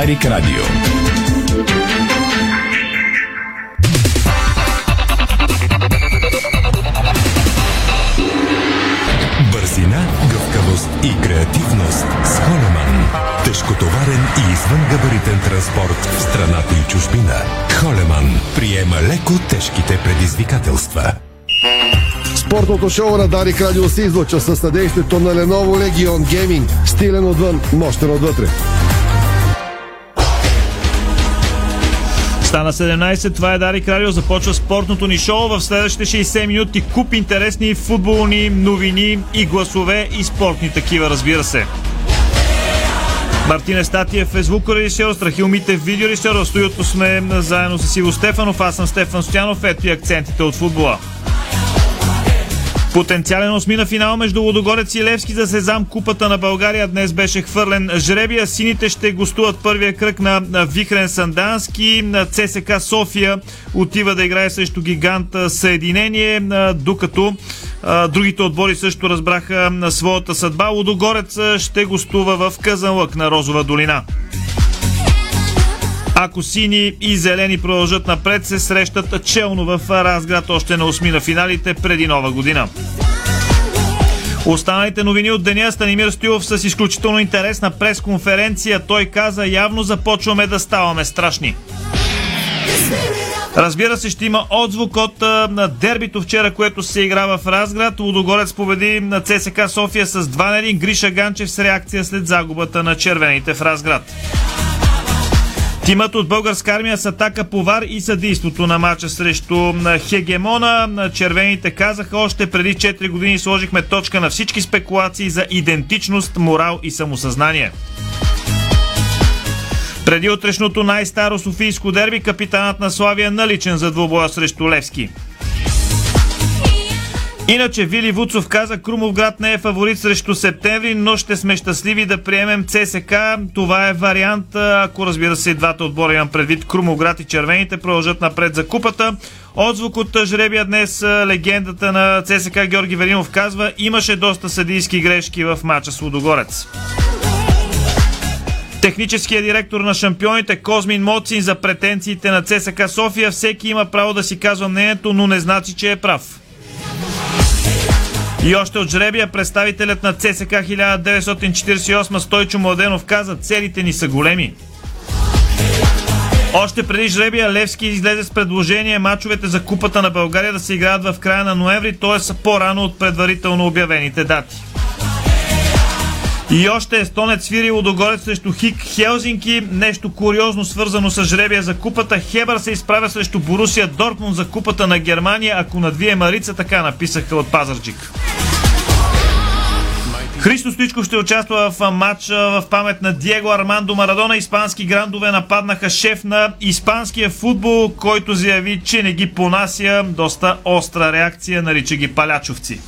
Дарик Радио. Бързина, гъвкавост и креативност с Холеман. Тежкотоварен и извънгабаритен транспорт в страната и чужбина. Холеман приема леко тежките предизвикателства. Спортното шоу на Дарик Радио се излъчва със съдействието на Lenovo Legion Gaming. Стилен отвън, мощен отвътре. Стана 17, това е Дарик Радио, започва спортното ни шоу. В следващите 60 минути куп интересни футболни новини и гласове и спортни такива, разбира се. Мартин Естатиев е звукорежисьор, Страхил Митев видеорежисьор. В студиото сме заедно с Иво Стефанов, аз съм Стефан Стоянов. Ето и акцентите от футбола. Потенциален осмина финал между Лодогорец и Левски за Сезам Купата на България днес беше хвърлен жребия. Сините ще гостуват първия кръг на Вихрен Сандански. ЦСК София отива да играе срещу гигант Съединение, докато другите отбори също разбраха своята съдба. Лодогорец ще гостува в Казанлък на Розова долина. Ако сини и зелени продължат напред, се срещат челно в Разград още на осми на финалите преди нова година. Останалите новини от деня Станимир Стоилов с изключително интересна пресконференция. Той каза, явно започваме да ставаме страшни. Разбира се, ще има отзвук от на дербито вчера, което се игра в Разград. Лудогорец победи на ЦСК София с 2 на 1. Гриша Ганчев с реакция след загубата на червените в Разград. Тимът от българска армия с атака по вар и съдейството на матча срещу Хегемона. Червените казаха още преди 4 години сложихме точка на всички спекулации за идентичност, морал и самосъзнание. Преди утрешното най-старо Софийско дерби, капитанът на Славия наличен за двубоя срещу Левски. Иначе Вили Вуцов каза, Крумовград не е фаворит срещу септември, но ще сме щастливи да приемем ЦСК. Това е вариант, ако разбира се и двата отбора имам предвид Крумовград и червените продължат напред за купата. Отзвук от жребия днес легендата на ЦСК Георги Велинов казва, имаше доста съдийски грешки в мача с Лудогорец. Техническият директор на шампионите Козмин Моцин за претенциите на ЦСК София. Всеки има право да си казва мнението, но не значи, че е прав. И още от жребия представителят на ЦСК 1948 Стойчо Младенов каза, целите ни са големи. Още преди жребия Левски излезе с предложение мачовете за Купата на България да се играят в края на ноември, т.е. по-рано от предварително обявените дати. И още естонец свири Лудогорец срещу Хик Хелзинки. Нещо куриозно свързано с жребия за купата. Хебър се изправя срещу Борусия Дортмунд за купата на Германия. Ако надвие Марица, така написаха от Пазарджик. Христо Стоичков ще участва в матч в памет на Диего Армандо Марадона. Испански грандове нападнаха шеф на испанския футбол, който заяви, че не ги понася. Доста остра реакция, нарича ги палячовци.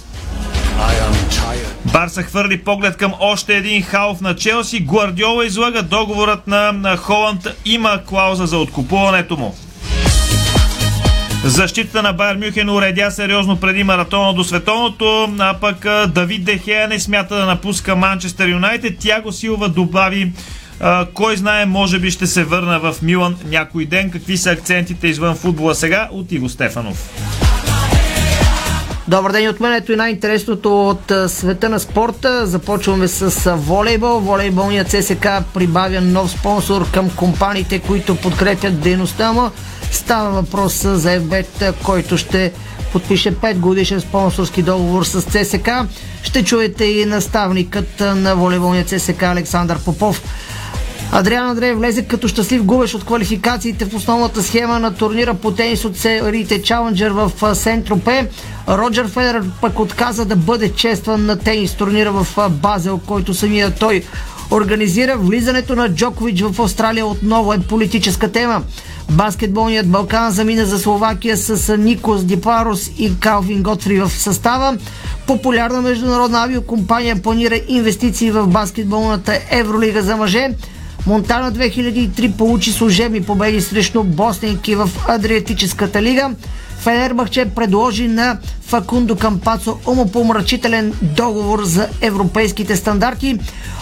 Барса хвърли поглед към още един халф на Челси. Гвардиола излага договорът на, на Холанд. Има клауза за откупуването му. Защита на Байер Мюхен уредя сериозно преди маратона до световното, а пък Давид Дехея не смята да напуска Манчестър Юнайтед. Тяго Силва добави а, кой знае, може би ще се върна в Милан някой ден. Какви са акцентите извън футбола сега от Иво Стефанов? Добър ден от мен. Ето и най-интересното от света на спорта. Започваме с волейбол. Волейболният ЦСК прибавя нов спонсор към компаниите, които подкрепят дейността му. Става въпрос за FBET, който ще подпише 5 годишен спонсорски договор с ЦСК. Ще чуете и наставникът на волейболния ЦСК Александър Попов. Адриан Андреев влезе като щастлив губещ от квалификациите в основната схема на турнира по тенис от сериите Challenger в Сент-Тропе. Роджер Федер пък отказа да бъде честван на тенис турнира в Базел, който самия той организира. Влизането на Джокович в Австралия отново е политическа тема. Баскетболният Балкан замина за Словакия с Никос Дипарос и Калвин Готфри в състава. Популярна международна авиокомпания планира инвестиции в баскетболната Евролига за мъже. Монтана 2003 получи служебни победи срещу Босненки в Адриатическата лига. Фенербахче предложи на Факундо Кампацо умопомрачителен договор за европейските стандарти.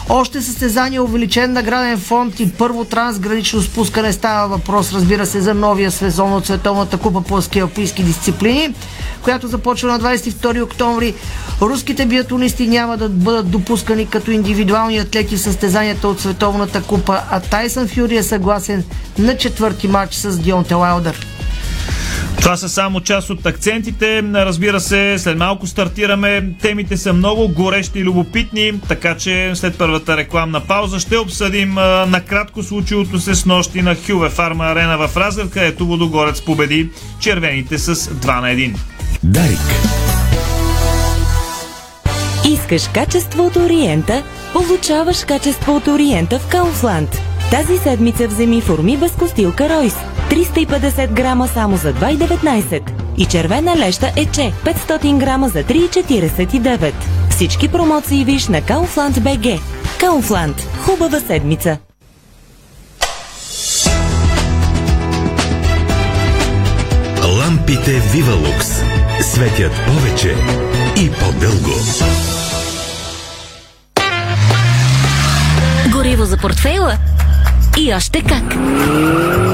Още състезание, увеличен награден фонд и първо трансгранично спускане става въпрос, разбира се, за новия сезон от Световната купа по скиалпийски дисциплини, която започва на 22 октомври. Руските биатлонисти няма да бъдат допускани като индивидуални атлети в състезанията от Световната купа, а Тайсън Фюри е съгласен на четвърти матч с Дионте Лайлдър. Това са само част от акцентите. Разбира се, след малко стартираме. Темите са много горещи и любопитни, така че след първата рекламна пауза ще обсъдим а, накратко случилото се с нощи на Хюве Фарма Арена в Разград, където Водогорец победи червените с 2 на 1. Дарик. Искаш качество от Ориента? Получаваш качество от Ориента в Кауфланд. Тази седмица вземи форми без костилка Ройс. 350 грама само за 2,19. И червена леща ече 500 грама за 3,49. Всички промоции виж на Kaufland BG. Kaufland. Хубава седмица! Лампите Вивалукс светят повече и по-дълго. Гориво за портфейла? И още как!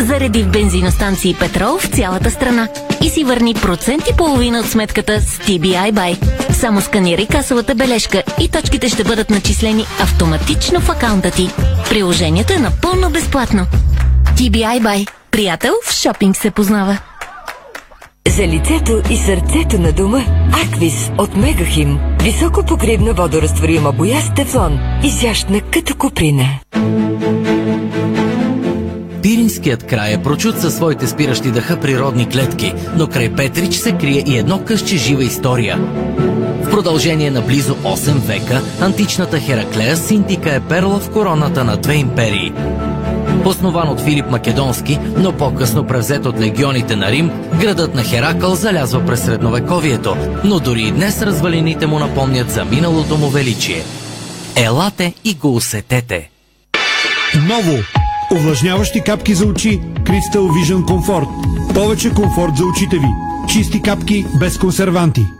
Зареди в бензиностанции Петрол в цялата страна и си върни процент и половина от сметката с TBI Buy. Само сканирай касовата бележка и точките ще бъдат начислени автоматично в акаунта ти. Приложението е напълно безплатно. TBI Buy. Приятел в шопинг се познава. За лицето и сърцето на дома Аквис от Мегахим. Високо покривна водорастворима боя с тефлон. Изящна като куприна. Пиринският край е прочут със своите спиращи дъха природни клетки, но край Петрич се крие и едно къще жива история. В продължение на близо 8 века, античната Хераклея Синтика е перла в короната на две империи. Основан от Филип Македонски, но по-късно превзет от легионите на Рим, градът на Херакъл залязва през средновековието, но дори и днес развалините му напомнят за миналото му величие. Елате и го усетете! Ново! Увлажняващи капки за очи Crystal Vision Comfort. Повече комфорт за очите ви. Чисти капки без консерванти.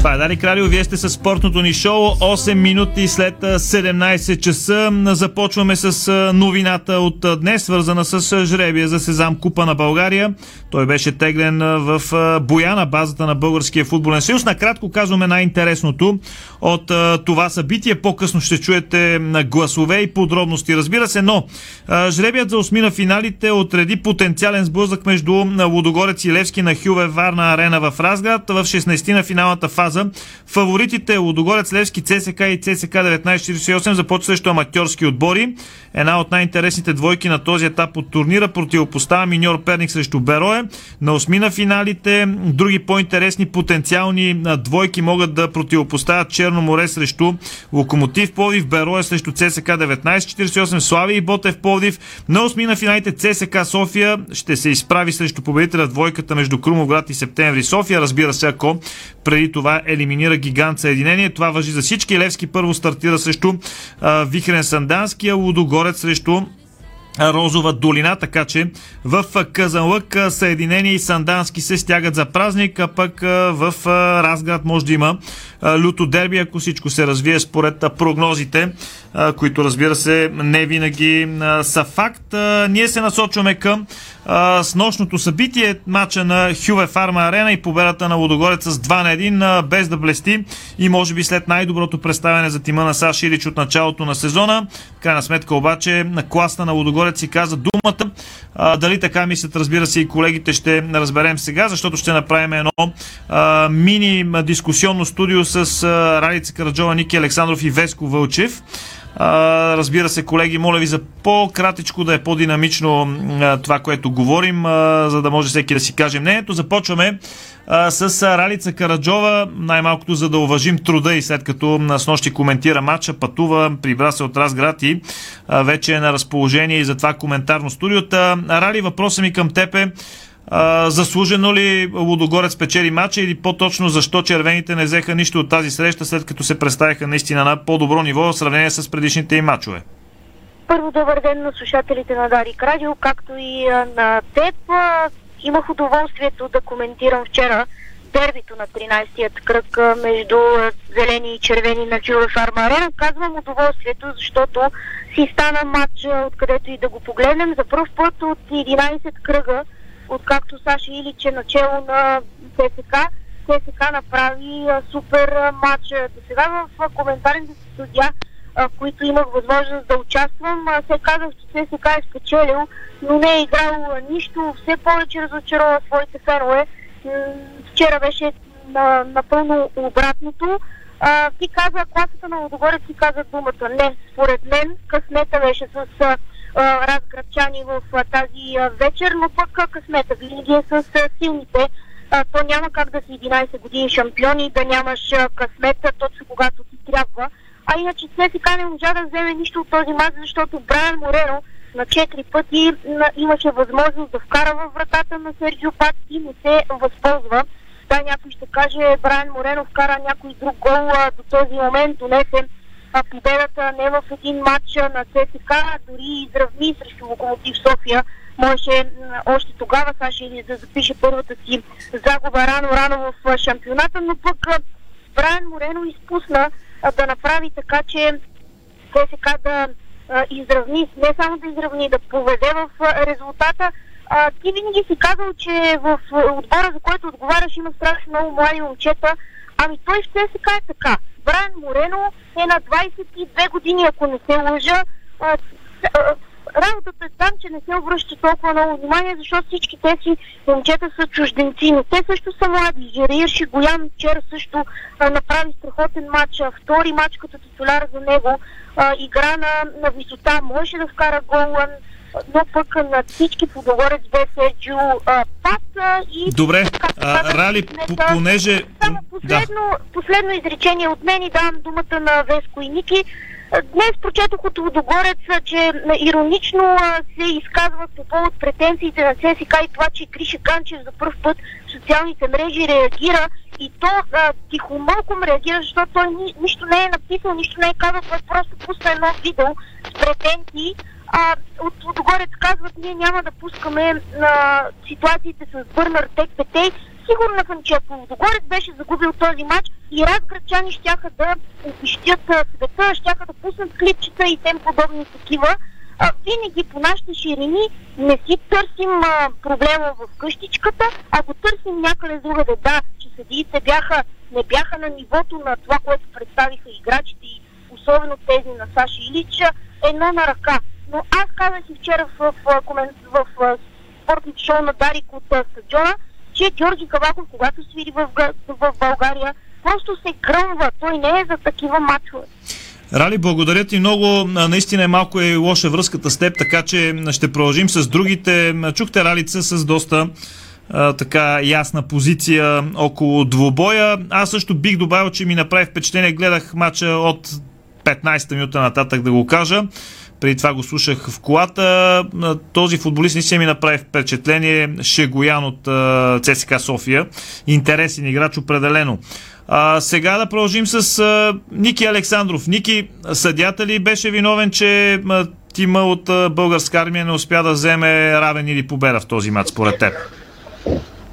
Това е Дарик Радио, вие сте с спортното ни шоу. 8 минути след 17 часа. Започваме с новината от днес, свързана с жребия за Сезам Купа на България. Той беше теглен в боя на базата на Българския футболен съюз. Накратко казваме най-интересното от това събитие. По-късно ще чуете гласове и подробности, разбира се, но жребият за осмина финалите отреди потенциален сблъсък между Лудогорец и Левски на Хюве Варна арена в Разград в 16 на финалната фаза фаза. Фаворитите Лудогорец, Левски, ЦСК и ЦСК 1948 започва срещу аматьорски отбори. Една от най-интересните двойки на този етап от турнира противопостава Миньор Перник срещу Берое. На осмина финалите други по-интересни потенциални двойки могат да противопоставят Черно море срещу Локомотив Пловдив, Берое срещу ЦСК 1948, Слави и Ботев Пловдив. На осмина финалите ЦСК София ще се изправи срещу победителя двойката между Крумовград и Септември София. Разбира се, ако преди това елиминира гигант Съединение. Това въжи за всички. Левски първо стартира срещу а, Вихрен Сандански, а Лудогорец срещу Розова долина, така че в Казанлък Съединение и Сандански се стягат за празник, а пък в Разград може да има люто дерби, ако всичко се развие според прогнозите, които разбира се не винаги са факт. Ние се насочваме към с нощното събитие, матча на Хюве Фарма Арена и победата на Лодогорец с 2 на 1, а, без да блести и може би след най-доброто представяне за тима на Саши Илич от началото на сезона. Крайна сметка обаче на класна на Лодогорец си каза думата. Дали така мислят, разбира се, и колегите ще разберем сега, защото ще направим едно мини дискусионно студио с а, Ралица Караджова, Ники Александров и Веско Вълчев. А, разбира се, колеги, моля ви за по-кратичко да е по-динамично а, това, което говорим, а, за да може всеки да си каже мнението. Започваме а, с Ралица Караджова, най-малкото за да уважим труда и след като с нощи коментира матча, пътува, прибра се от Разград и а, вече е на разположение и за това коментарно студиота. Рали, въпросът ми към теб е заслужено ли Лудогорец печели матча или по-точно защо червените не взеха нищо от тази среща, след като се представиха наистина на по-добро ниво в сравнение с предишните им матчове? Първо добър ден на слушателите на Дарик Радио, както и на теб. Имах удоволствието да коментирам вчера дербито на 13-тият кръг между зелени и червени на Чиле Фарма Арена. Казвам удоволствието, защото си стана матч, откъдето и да го погледнем. За първ път от 11 кръга откакто Саши Илич е начало на ССК, ССК направи а, супер а, матч. До сега в а, коментарните си студия, а, в които имах възможност да участвам, а, се казах, че ССК е спечелил, но не е играл а, нищо, все повече разочарова своите фенове. Вчера беше на, напълно обратното. А, ти каза, класата на Лодогорец ти каза думата. Не, според мен късмета беше с разградчани в а, тази а, вечер, но пък а, късмета винаги е с а, силните. А, то няма как да си 11 години шампиони и да нямаш а, късмета точно когато ти трябва. А иначе ССК не можа да вземе нищо от този мач, защото Брайан Морено на 4 пъти на, имаше възможност да вкара във вратата на Серджио Пат и не се възползва. Да, някой ще каже, Брайан Морено вкара някой друг гол а, до този момент, донесе а, победата не в един матч на ЦСК, дори изравни срещу Локомотив София. Можеше още тогава Саши да запише първата си загуба рано-рано в шампионата, но пък Брайан Морено изпусна а, да направи така, че ЦСК да а, изравни, не само да изравни, да поведе в а, резултата. А, ти винаги си казал, че в отбора, за който отговаряш, има страшно много млади момчета. Ами той в ЦСК е така. Брайан Морено е на 22 години, ако не се лъжа. А, а, Работата е там, че не се обръща толкова много внимание, защото всички тези момчета са чужденци, но те също са млади. Жерир Шигоян вчера също а, направи страхотен матч, а, втори матч като титуляр за него, а, игра на, на висота, можеше да вкара гол, но пък на всички подогорец бе Серджио а, Пас а, и... Добре, а, Рали, понеже... Само Да. последно, последно изречение от мен и давам думата на Веско и Ники. Днес прочетох от Водогорец, а, че иронично се изказват по повод претенциите на ССК и това, че Гриша Ганчев за първ път в социалните мрежи реагира и то а, тихомълком реагира, защото той ни, нищо не е написал, нищо не е казал, той просто пусна едно видео с претенции. А, от Водогорец казват, ние няма да пускаме на ситуациите с Бърнар Петей. Сигурна съм, че ако Водогорец беше загубил този матч и разградчани щяха да обищят а, света, щяха да пуснат клипчета и тем подобни такива. А, винаги по нашите ширини не си търсим а, проблема в къщичката, а го търсим някъде другаде. Да, че съдиите бяха, не бяха на нивото на това, което представиха играчите и особено тези на Саши Илича, едно на ръка. Но аз казах и вчера в, в, в, в спортното шоу на Дарик от стадиона, че Георги Каваков, когато свири в, в България, просто се кръмва. Той не е за такива мачове. Рали, благодаря ти много. Наистина е малко е лоша връзката с теб, така че ще продължим с другите. Чухте Ралица с доста а, така ясна позиция около двубоя. Аз също бих добавил, че ми направи впечатление. Гледах матча от 15-та минута нататък да го кажа. Преди това го слушах в колата. Този футболист не се ми направи впечатление. Шегоян от ЦСКА София. Интересен играч определено. А, сега да продължим с а, Ники Александров. Ники, съдята ли беше виновен, че а, тима от а, българска армия не успя да вземе равен или победа в този матч, според теб?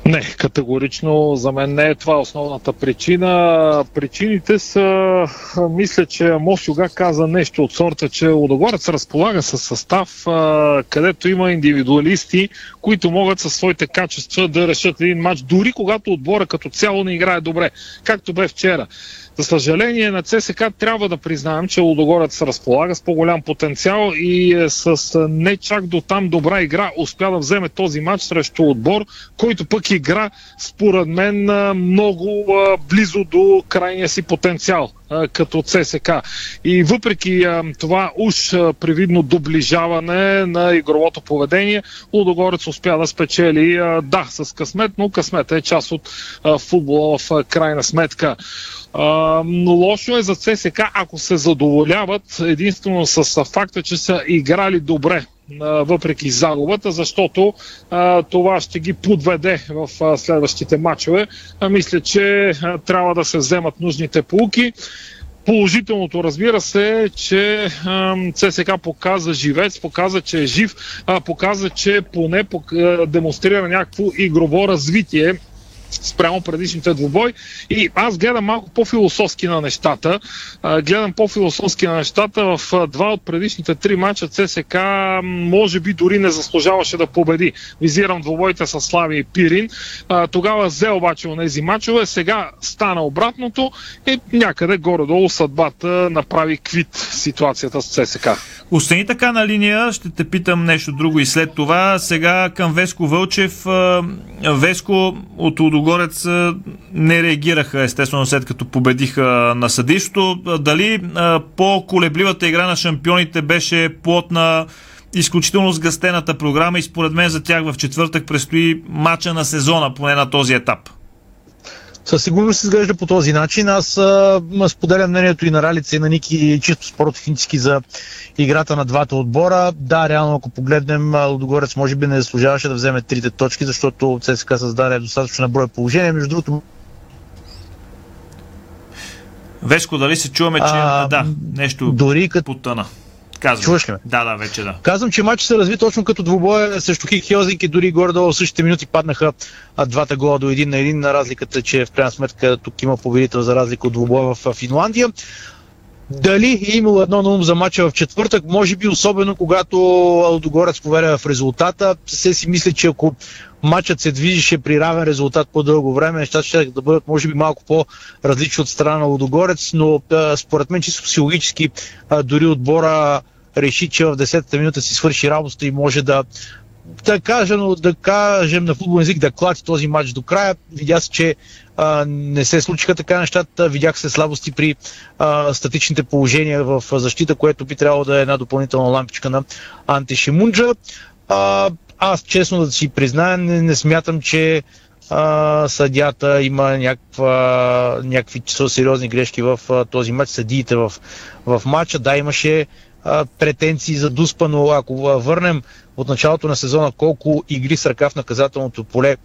Не, категорично за мен не е това основната причина. Причините са, мисля, че Мос Юга каза нещо от сорта, че Лодогорец разполага със състав, където има индивидуалисти, които могат със своите качества да решат един матч, дори когато отбора като цяло не играе добре, както бе вчера. За съжаление на ЦСК трябва да признаем, че Лудогорец разполага с по-голям потенциал и е с не чак до там добра игра успя да вземе този матч срещу отбор, който пък игра според мен много близо до крайния си потенциал като ЦСК. И въпреки това уж привидно доближаване на игровото поведение, Лудогорец успя да спечели, да, с късмет, но късмет е част от футбола в крайна сметка. Но лошо е за ЦСК, ако се задоволяват единствено с факта, че са играли добре въпреки загубата, защото а, това ще ги подведе в а, следващите матчове. А, мисля, че а, трябва да се вземат нужните полуки. Положителното, разбира се, е, че ЦСК показа живец, показа, че е жив, а, показа, че поне демонстрира някакво игрово развитие спрямо предишните двубой. И аз гледам малко по-философски на нещата. гледам по-философски на нещата. В два от предишните три мача ЦСК може би дори не заслужаваше да победи. Визирам двубоите с Слави и Пирин. тогава взе обаче тези мачове. Сега стана обратното и някъде горе-долу съдбата направи квит ситуацията с ЦСК. Остани така на линия, ще те питам нещо друго и след това. Сега към Веско Вълчев. Веско от Лудогорец не реагираха, естествено, след като победиха на съдището. Дали по-колебливата игра на шампионите беше плод на изключително сгъстената програма и според мен за тях в четвъртък предстои мача на сезона, поне на този етап? Със сигурност изглежда по този начин. Аз а, споделям мнението и на Ралица и на Ники чисто спортотехнически за играта на двата отбора. Да, реално ако погледнем, Лудогорец може би не заслужаваше да вземе трите точки, защото ЦСКА създаде достатъчно на брой положение. Между другото, Веско, дали се чуваме, че а, да, нещо дори като потъна? Казвам. Чуваш ли ме? Да, да, вече да. Казвам, че матчът се разви точно като двубоя срещу Хик Хелзинг и дори горе-долу в същите минути паднаха двата гола до един на един. На разликата, че в крайна сметка тук има победител за разлика от двубоя в Финландия. Дали е имало едно на ум за мача в четвъртък, може би особено когато Алдогорец повеля в резултата. Се си мисля, че ако матчът се движеше при равен резултат по-дълго време, нещата ще да бъдат може би малко по-различни от страна на Лудогорец, но според мен чисто психологически дори отбора реши, че в 10-та минута си свърши работата и може да да кажем, да кажем на футболен език да клати този матч до края. Видя се, че а, не се случиха така нещата. Видях се слабости при а, статичните положения в защита, което би трябвало да е една допълнителна лампичка на Анте Шимунджа. А, аз честно да си призная, не, не смятам, че а, съдята има някаква, някакви сериозни грешки в а, този матч. Съдиите в, в матча, да, имаше а, претенции за дуспа, но ако върнем от началото на сезона колко игри с ръка в наказателното поле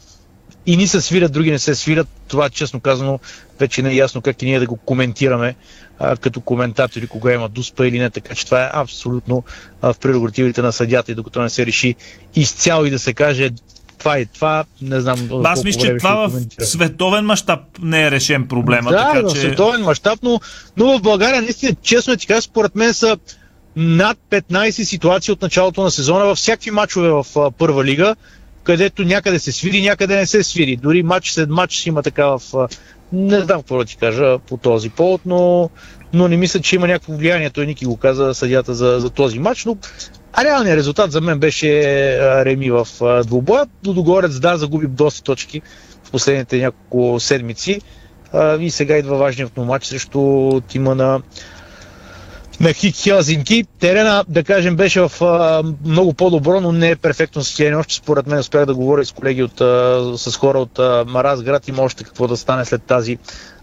и ни се свирят, други не се свирят, това честно казано вече не е ясно как и ние да го коментираме а, като коментатори, кога има дуспа или не, така че това е абсолютно а, в прерогативите на съдята и докато не се реши изцяло и да се каже това и това, не знам. Аз мисля, че това в световен мащаб не е решен проблема. Да, така, в че... световен мащаб, но, но в България наистина, честно ти кажа, според мен са над 15 ситуации от началото на сезона във всякакви матчове в а, първа лига, където някъде се свири, някъде не се свири. Дори матч след матч има така в... Не знам какво да ти кажа по този повод, но, но не мисля, че има някакво влияние. Той Ники го каза съдята за, за този матч, но а реалният резултат за мен беше Реми в двубоя. Додогорец, да, загуби доста точки в последните няколко седмици. И сега идва важният матч срещу тима на на Хик Хелзинки. Терена, да кажем, беше в а, много по-добро, но не е перфектно състояние. Още според мен успях да говоря с колеги от, а, с хора от Маразград. Има още какво да стане след тази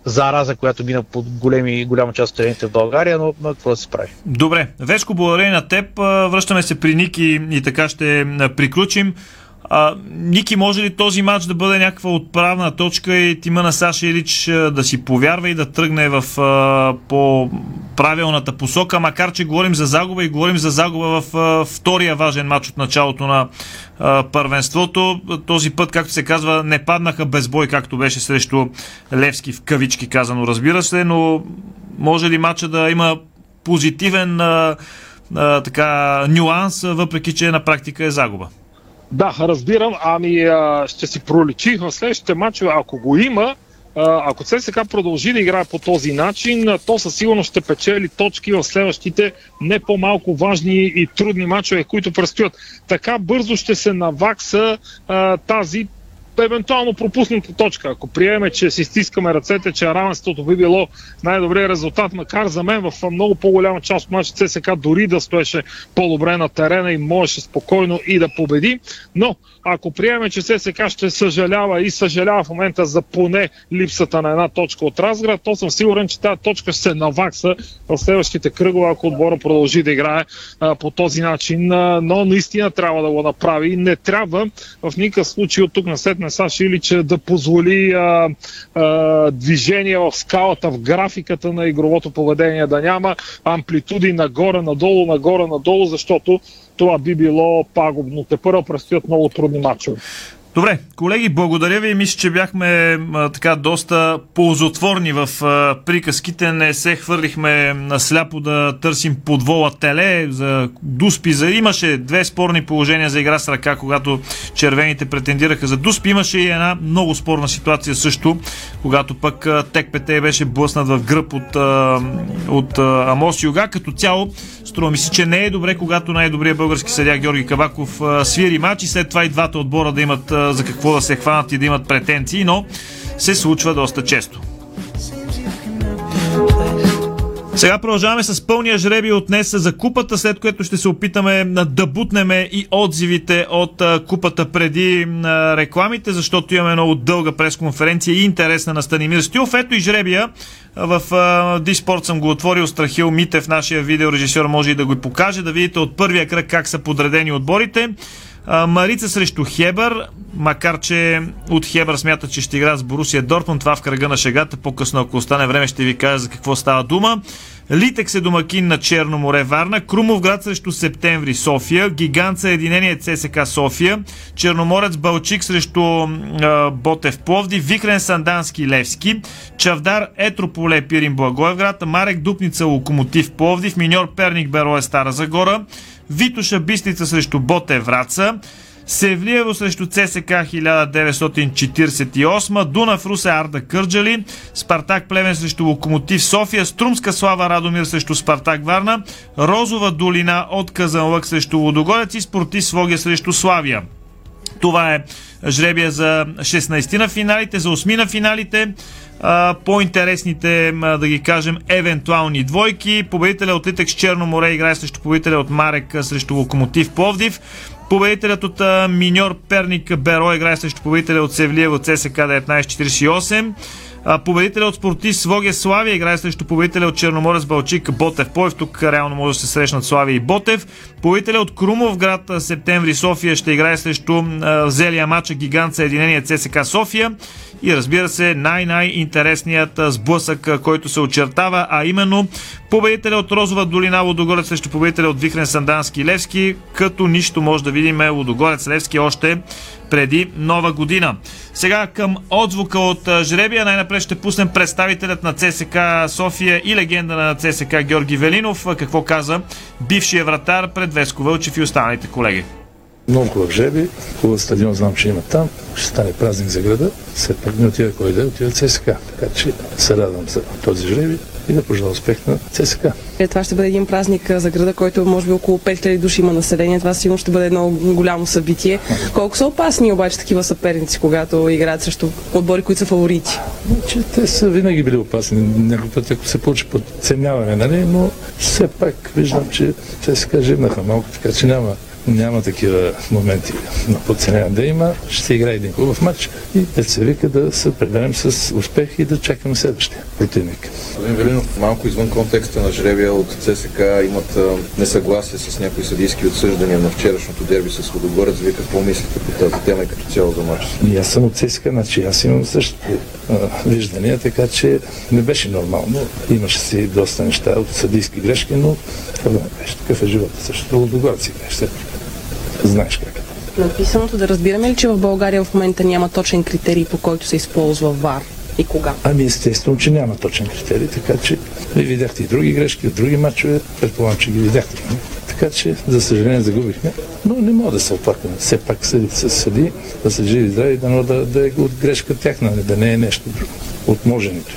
зараза, която мина под големи, голяма част от терените в България, но какво да се прави. Добре, Веско, благодарение на теб. Връщаме се при Ники и така ще приключим. А, Ники, може ли този матч да бъде някаква отправна точка и тима на Саша Илич да си повярва и да тръгне в а, по правилната посока, макар че говорим за загуба и говорим за загуба в а, втория важен матч от началото на а, първенството. Този път, както се казва, не паднаха без бой, както беше срещу Левски в кавички казано, разбира се, но може ли матча да има позитивен а, а, така, нюанс, въпреки че на практика е загуба? Да, разбирам. Ами а, ще си проличи в следващите матчове, ако го има, ако ЦСКА продължи да играе по този начин, то със сигурност ще печели точки в следващите не по-малко важни и трудни матчове, които предстоят. Така бързо ще се навакса а, тази евентуално пропусната точка. Ако приеме, че си стискаме ръцете, че равенството би било най-добрият резултат, макар за мен в много по-голяма част от матча ЦСК дори да стоеше по-добре на терена и можеше спокойно и да победи. Но ако приеме, че ЦСК ще съжалява и съжалява в момента за поне липсата на една точка от Разград, то съм сигурен, че тази точка ще се навакса в следващите кръгове, ако отбора продължи да играе а, по този начин. А, но наистина трябва да го направи. Не трябва в никакъв случай от тук на след на Саши Илич да позволи а, а, движение в скалата, в графиката на игровото поведение, да няма амплитуди нагоре-надолу, нагоре-надолу, защото това би било пагубно. Те първо предстоят много трудни матчове. Добре, колеги, благодаря ви. Мисля, че бяхме а, така доста ползотворни в а, приказките. Не се хвърлихме сляпо да търсим подвола теле за дуспи. За... Имаше две спорни положения за игра с ръка, когато червените претендираха за дуспи. Имаше и една много спорна ситуация също, когато пък Тек ПТ беше блъснат в гръб от, а, от а, Амос Юга. Като цяло, струва ми се, че не е добре, когато най-добрият български съдя Георги Кабаков а, свири матч и след това и двата отбора да имат за какво да се хванат и да имат претенции, но се случва доста често. Сега продължаваме с пълния жреби от днес за купата, след което ще се опитаме да бутнеме и отзивите от купата преди рекламите, защото имаме много дълга пресконференция и интересна на Станимир Стилов. Ето и жребия. В Диспорт съм го отворил. Страхил Митев, нашия видеорежисьор, може и да го покаже, да видите от първия кръг как са подредени отборите. Марица срещу Хебър, макар че от Хебър смята, че ще игра с Борусия Дортмунд. Това в кръга на шегата. По-късно, ако остане време, ще ви кажа за какво става дума. Литек се домакин на Черно море Варна, Крумовград срещу Септември София, Гигант Съединение ЦСК София, Черноморец Балчик срещу а, Ботев Пловди, Викрен Сандански Левски, Чавдар Етрополе Пирин Благоевград, Марек Дупница Локомотив Пловдив, Миньор Перник Берое Стара Загора, Витоша Бистрица срещу Боте Враца, Севлиево срещу ЦСК 1948, Дунав Русе Арда Кърджали, Спартак Плевен срещу Локомотив София, Струмска Слава Радомир срещу Спартак Варна, Розова долина от Казанлък срещу Лодогорец и Спортив Своге срещу Славия. Това е жребия за 16 на финалите, за 8 на финалите. по-интересните, да ги кажем, евентуални двойки. Победителя от Литекс Черно море играе срещу победителя от Марек срещу Локомотив Пловдив. Победителят от Миньор Перник Беро играе срещу победителя от Севлиево ЦСК 1948. Победителя от спортист Своге Славия играе срещу победителя от Черноморец Балчик Ботев Поев. Тук реално може да се срещнат Славия и Ботев. Победителя от Крумов град Септември София ще играе срещу взелия матча Гигант Съединение ЦСК София. И разбира се, най-най-интересният сблъсък, който се очертава, а именно победителя от Розова долина Лодогорец срещу победителя от Вихрен Сандански Левски, като нищо може да видим Лодогорец Левски още преди нова година. Сега към отзвука от жребия най-напред ще пуснем представителят на ЦСК София и легенда на ЦСК Георги Велинов. Какво каза бившия вратар пред Веско Вълчев и останалите колеги. Много хубав жреби, хубав стадион знам, че има там. Ще стане празник за града. След пък не отида кой да отида ЦСКА. Така че се радвам за този жреби и да пожелая успех на ЦСКА. Е, това ще бъде един празник за града, който може би около 5000 души има население. Това сигурно ще бъде едно голямо събитие. Колко са опасни обаче такива съперници, когато играят срещу отбори, които са фаворити? Че те са винаги били опасни. Някой път, ако се получи подценяване, нали? но все пак виждам, че ЦСКА живнаха малко, така че няма няма такива моменти на подценяване да има. Ще играе един хубав матч и да се вика да се преберем с успех и да чакаме следващия противник. Господин Велинов, малко извън контекста на жребия от ЦСК имат несъгласие с някои съдийски отсъждания на вчерашното дерби с Водогорец. Вие какво мислите по тази тема и като цяло за матча? И аз съм от ЦСКА, значи аз имам същите виждания, така че не беше нормално. Имаше си доста неща от съдийски грешки, но това не беше такъв е живота. Също Лудогорец играеш все пак. Знаеш как е. Написаното да разбираме ли, че в България в момента няма точен критерий, по който се използва ВАР и кога? Ами естествено, че няма точен критерий, така че ви видяхте и други грешки от други матчове, предполагам, че ги видяхте. не? Така че, за съжаление, загубихме, но не мога да се оплакваме. Все пак се съди, да са живи здрави, дано да, да е от грешка тяхна, да не е нещо друго, от моженето.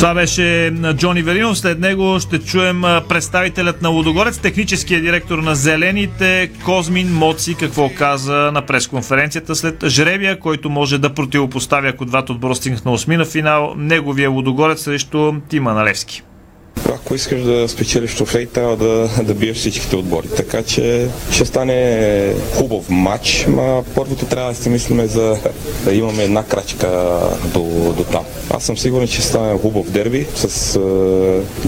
Това беше Джони Велинов. След него ще чуем представителят на Лудогорец, техническия директор на Зелените, Козмин Моци, какво каза на пресконференцията след жребия, който може да противопоставя, ако двата отбора стигнат на осмина финал, неговия Лудогорец срещу Тима Налевски. Ако искаш да спечелиш трофей, трябва да, да биеш всичките отбори. Така че ще стане хубав матч, ма първото трябва да си мислиме за да имаме една крачка до, до там. Аз съм сигурен, че ще стане хубав дерби с е,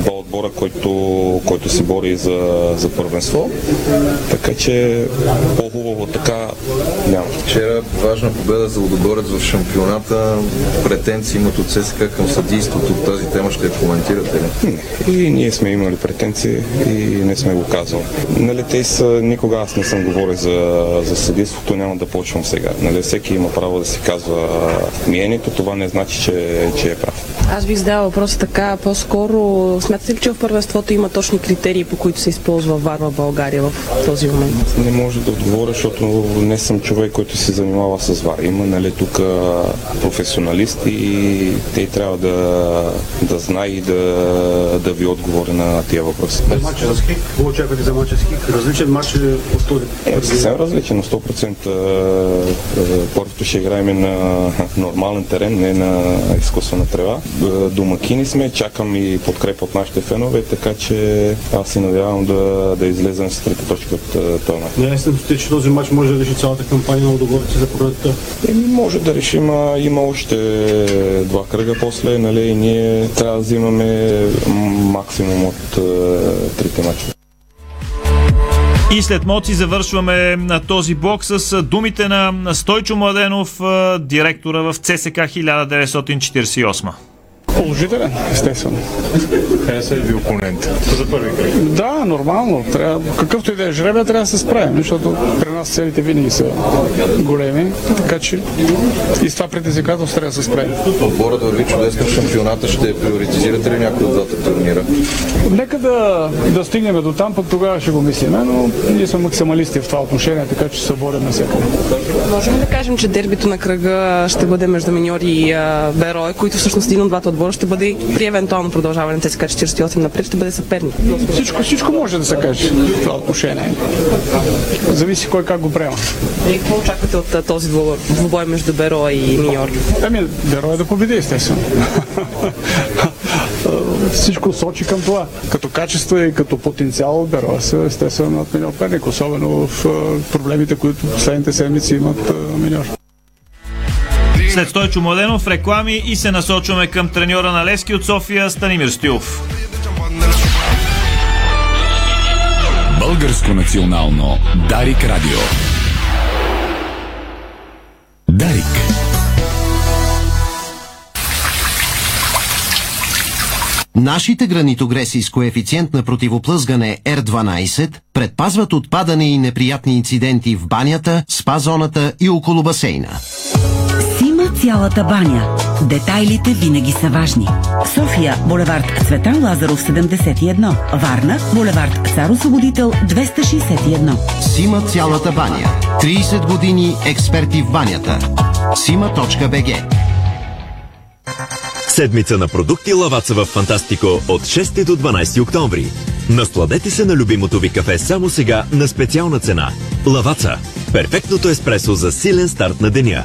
два отбора, който, който се бори за, за първенство. Така че по-хубаво така няма. Вчера важна победа за Лудогорец в шампионата. Претенции имат от ЦСКА към съдийството. Тази тема ще я коментирате ли? И ние сме имали претенции и не сме го казвали. Нали, те са, никога аз не съм говорил за, за съдейството, няма да почвам сега. Нали, всеки има право да си казва мнението, това не значи, че, че е прав. Аз бих задала въпроса така, по-скоро смятате ли, че в първенството има точни критерии, по които се използва ВАР в България в този момент? Не може да отговоря, защото не съм човек, който се занимава с ВАР. Има нали, тук професионалисти и те трябва да, да знае и да, да ви отговори на тия въпроси. Матча с Хик, какво очаквате за матча с Хик? Различен матч от този? Е, съвсем различен, на 100%. е, Първото ще играем на нормален терен, не на изкуствена трева. Е, Домакини сме, чакам и подкрепа от нашите фенове, така че аз се надявам да, да излезем с трите точки от е, този матч. Естествено, че този матч може да реши цялата кампания на Лудогорец за пролетта. Еми, може да решим, а, има още два кръга после, нали, и ние трябва да взимаме максимум от е, трите мача. И след Моци завършваме на този блок с думите на Стойчо Младенов, директора в ЦСК 1948. Положителен, естествено. Хареса ли ви опонент? За първи кръг. Да, нормално. Трябва, какъвто и да е жребия, трябва да се справим, защото при нас целите винаги са големи, така че и с това предизвикателство трябва да се справим. Отборът да върви чудесно в шампионата. Ще приоритизирате ли някой от двата турнира? Нека да, да стигнем до там, пък тогава ще го мислиме, но ние сме максималисти в това отношение, така че се борим навсякъде. Можем ли да кажем, че дербито на кръга ще бъде между Миньори и Берой, които всъщност един от двата отбора ще бъде при евентуално продължаване на ЦСКА 48 напред, ще бъде съперник. Всичко, всичко може да се каже в това отношение. Зависи кой как го приема. И какво очаквате от този двубой, между Берой и Миньор? Ами, Берой да победи, естествено. Всичко сочи към това. Като качество и като потенциал Берой са естествено над Миньор Перник, особено в проблемите, които последните седмици имат Миньор. След Стойчо Младенов, реклами и се насочваме към треньора на Левски от София Станимир Стоилов. Българско национално Дарик Радио. Дарик. Нашите гранитогреси с коефициент на противоплъзгане R12 предпазват от падане и неприятни инциденти в банята, спа зоната и около басейна. Цялата баня. Детайлите винаги са важни. София, булевард Цветан Лазаров 71. Варна, булевард Цар Освободител 261. Сима цялата баня. 30 години експерти в банята. Сима.бг Седмица на продукти Лаваца в Фантастико от 6 до 12 октомври. Насладете се на любимото ви кафе само сега на специална цена. Лаваца. Перфектното еспресо за силен старт на деня.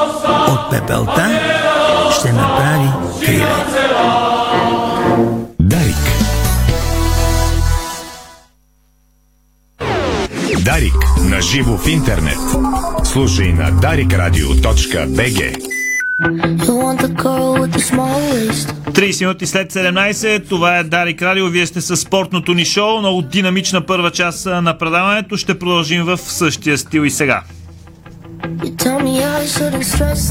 От пепелта ще направи криле. Дарик. Дарик. На живо в интернет. Слушай на darikradio.bg 30 минути след 17, това е Дарик Радио, вие сте с спортното ни шоу, много динамична първа част на предаването, ще продължим в същия стил и сега.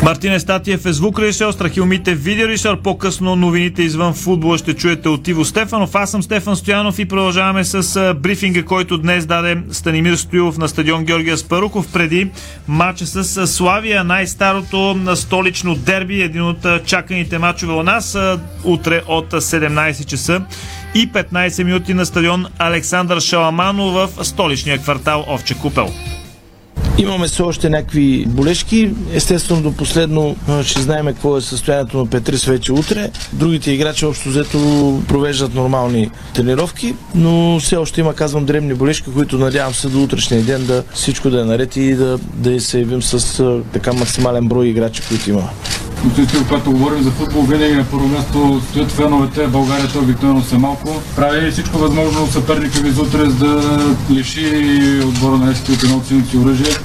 Мартин Естатиев е звукорежисьор, Страхилмите видеорежисьор. По-късно новините извън футбола ще чуете от Иво Стефанов. Аз съм Стефан Стоянов и продължаваме с брифинга, който днес даде Станимир Стоилов на стадион Георгия Спаруков преди матча с Славия, най-старото на столично дерби, един от чаканите матчове у нас, утре от 17 часа и 15 минути на стадион Александър Шаламано в столичния квартал Овче Купел. Имаме все още някакви болешки. Естествено, до последно ще знаем какво е състоянието на Петрис вече утре. Другите играчи общо взето провеждат нормални тренировки, но все още има, казвам, древни болешки, които надявам се до утрешния ден да всичко да е наред и да, да се явим с така максимален брой играчи, които има. Господин когато говорим за футбол, винаги на първо място стоят феновете. България те обикновено са малко. Прави всичко възможно съперника ви за утре, да лиши отбора на ЕСКИ от едно от силните оръжие.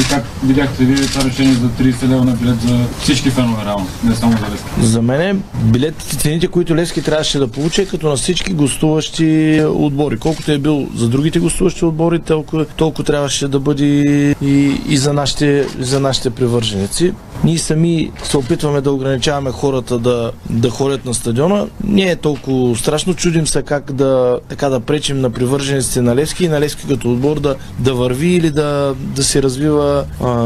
И как видяхте вие това решение за 30 лева на билет за всички фенове, реално, не само за Лески? За мен билетите, цените, които Лески трябваше да получи, е като на всички гостуващи отбори. Колкото е бил за другите гостуващи отбори, толкова, толкова трябваше да бъде и, и за, нашите, за нашите привърженици. Ние сами се опитваме да ограничаваме хората да, да ходят на стадиона. Не е толкова страшно. Чудим се как да, така да пречим на привържениците на Левски и на Левски като отбор да, да върви или да, да се развива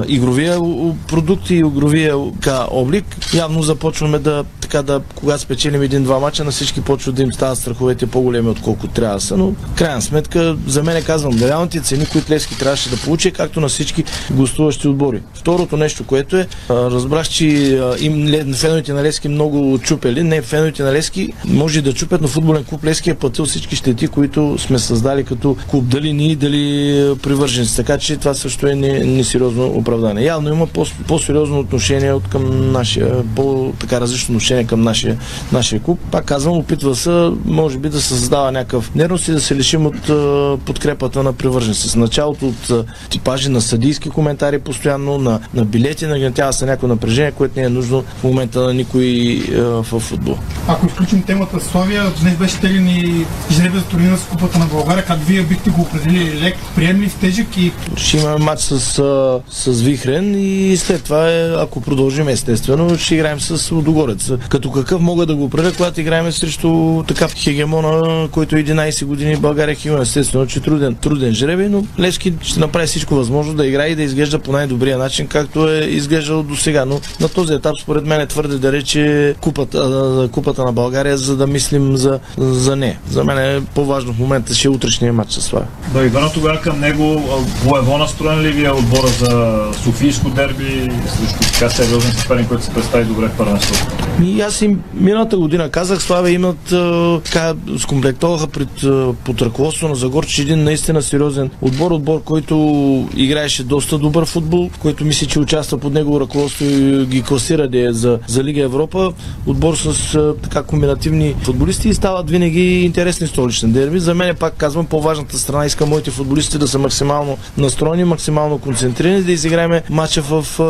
игровия продукт и игровия ка, облик. Явно започваме да, така да, когато спечелим един-два мача, на всички почват да им стават страховете по-големи, отколкото трябва да са. Но, крайна сметка, за мен казвам, реалните цени, които Левски трябваше да получи, както на всички гостуващи отбори. Второто нещо, което е, разбрах, че им, феновете на Лески много чупели. Не, феновете на Лески може да чупят, но футболен клуб Лески е платил всички щети, които сме създали като клуб. Дали ние, дали привърженици. Така че това също е несериозно не оправдание. Явно има по- по-сериозно отношение от към нашия, по-така различно отношение към нашия, нашия клуб. Пак казвам, опитва се, може би, да създава някакъв нервност и да се лишим от uh, подкрепата на привърженици. С началото от uh, типажи на съдийски коментари постоянно, на, на билети, нагнетява се някакво напрежение, което не е нужно в момента на никой в футбол. Ако изключим темата Славия, днес беше теглен и жребия за турнира с Купата на България. Как вие бихте го определили? Лек, приемлив, тежък и... Ще имаме матч с, с Вихрен и след това, е, ако продължим естествено, ще играем с Лудогорец. Като какъв мога да го определя, когато играем срещу така хегемона, който е 11 години в България хегемон. Естествено, че труден, труден жребий, но Левски ще направи всичко възможно да играе и да изглежда по най-добрия начин, както е изглеждал до сега. Но на този етап, според мен, е твърде да рече купата, купата на България, за да мислим за, за не. За мен е по-важно в момента ще е утрешния матч с това. Да, и върна тогава към него боево настроен ли ви е отбора за Софийско дерби срещу така сериозен съперник, който се представи добре в първенството? И аз им миналата година казах, Славя имат така, скомплектоваха пред, под ръководство на Загорче един наистина сериозен отбор, отбор, който играеше доста добър футбол, който мисля, че участва под негово ръководство и ги класира да е за, за Лига Европа. Отбор с а, така комбинативни футболисти и стават винаги интересни столични дерби. За мен, пак казвам, по-важната страна искам моите футболисти да са максимално настроени, максимално концентрирани, да изиграем матча в а,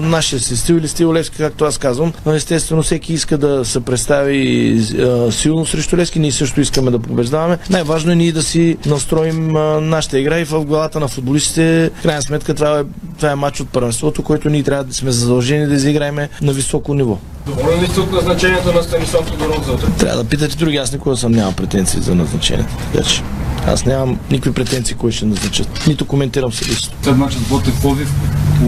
нашия си стил или стил Левски, както аз казвам. Но естествено, всеки иска да се представи а, силно срещу Лески, ние също искаме да побеждаваме. Най-важно е ние да си настроим а, нашата игра и в главата на футболистите. В крайна сметка това е, това е матч от първенството, който ние трябва да сме задължени да изиграем на високо ниво. Доволен ли сте от назначението на Станислав Тодоров за утре? Трябва да питате други, аз никога съм нямам претенции за назначението. Така аз нямам никакви претенции, кой ще назначат. Нито коментирам съдието. След мача с Ботев Пловдив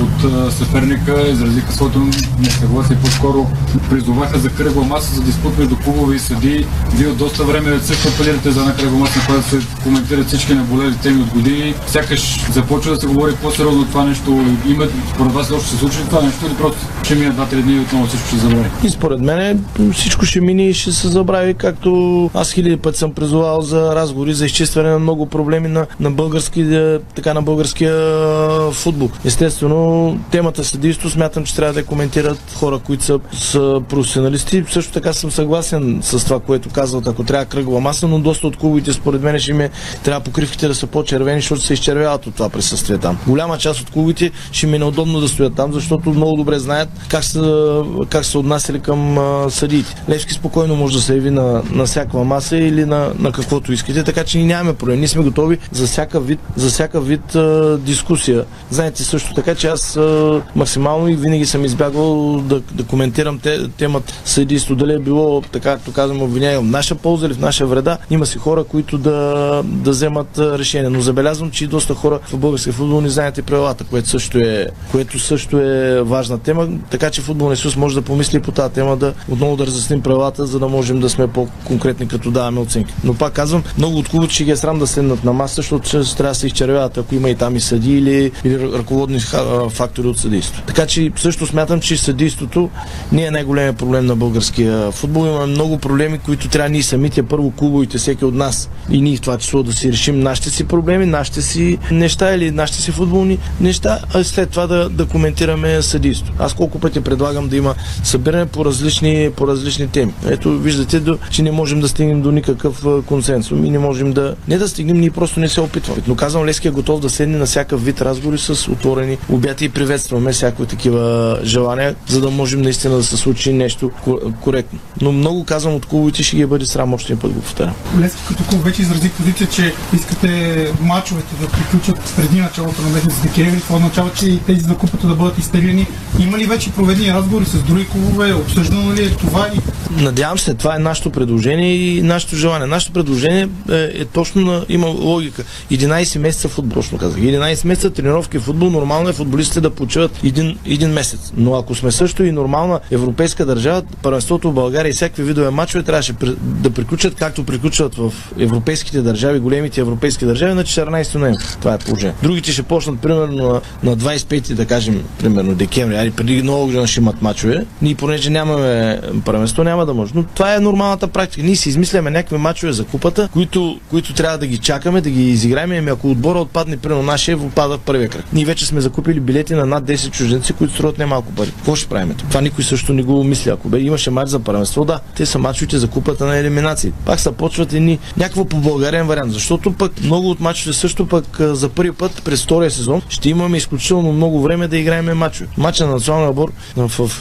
от съперника изразиха своето несъгласие, по-скоро призоваха за кръгла маса за диспут между клубове и съди. Вие от доста време също апелирате за една кръгла маса, на която се коментират всички наболели теми от години. Сякаш започва да се говори по-сериозно това нещо. Има, според вас още се случи това нещо или просто ще мине 2-3 дни и отново всичко ще забрави? И според мен всичко ще мине и ще се забрави, както аз хиляди пъти съм призовал за разговори, за изчистване на много проблеми на, на, български, е, така, на българския е, футбол. Естествено, темата съдийство смятам, че трябва да коментират хора, които са, са професионалисти. Също така съм съгласен с това, което казват, ако трябва кръгла маса, но доста от клубите според мен ще ми трябва покривките да са по-червени, защото се изчервяват от това присъствие там. Голяма част от клубите ще ми е неудобно да стоят там, защото много добре знаят как са, как са отнасяли към а, съдиите. Левски спокойно може да се яви на, на всяка маса или на, на каквото искате, така че ние нямаме проблем. Ние сме готови за всяка вид, за всяка вид а, дискусия. Знаете също така, че аз а, максимално и винаги съм избягвал да, да коментирам те, темата съдийство. Дали е било, така както казвам, обвинение в наша полза или в наша вреда. Има си хора, които да, да вземат решение. Но забелязвам, че и доста хора в българския футбол не знаят и правилата, което също е, което също е важна тема. Така че футболния съюз може да помисли по тази тема да отново да разясним правилата, за да можем да сме по-конкретни като даваме оценки. Но пак казвам, много от клубите ще ги срам да седнат на маса, защото ще трябва да се изчервяват, ако има и там и съди или, или ръководни фактори от съдийство. Така че също смятам, че съдийството не е най-големият проблем на българския футбол. Имаме много проблеми, които трябва ние самите, първо клубовите, всеки от нас и ние в това число да си решим нашите си проблеми, нашите си неща или нашите си футболни неща, а след това да, да коментираме съдийство. Аз колко пъти предлагам да има събиране по различни, по различни теми. Ето, виждате, че не можем да стигнем до никакъв консенсус и не можем да, не да стигнем, ние просто не се опитваме. Но казвам, Лески е готов да седне на всякакъв вид разговори с отворени обяти и приветстваме всякакви такива желания, за да можем наистина да се случи нещо коректно. Но много казвам от клубовете ще ги бъде срам още път го повтарям. Лески като клуб вече изрази позиция, че искате мачовете да приключат преди началото на месец декември. Това означава, че и тези за купата да бъдат изтеглени. Има ли вече проведени разговори с други клубове? Обсъждано ли е това? Надявам се, това е нашето предложение и нашето желание. Нашето предложение е, е точно на, има логика. 11 месеца футбол, точно казах. 11 месеца тренировки в футбол, нормално е футболистите да почиват един, един месец. Но ако сме също и нормална европейска държава, първенството в България и всякакви видове мачове трябваше да приключат както приключват в европейските държави, големите европейски държави на 14 ноември. Това е положение. Другите ще почнат примерно на, на 25, да кажем, примерно декември, али преди много година ще имат мачове. Ние понеже нямаме първенство, няма да може. Но това е нормалната практика. Ние си измисляме някакви мачове за купата, които, които трябва да ги чакаме, да ги изиграем. Ами ако отбора отпадне, примерно нашия, отпада в първия кръг. Ние вече сме закупили билети на над 10 чужденци, които струват немалко пари. Какво ще правим? Това никой също не го мисли. Ако бе имаше мач за първенство, да, те са мачовете за купата на елиминации. Пак са почват едни някакво по българен вариант, защото пък много от мачовете също пък за първи път през втория сезон ще имаме изключително много време да играем мачове. Мача на националния отбор,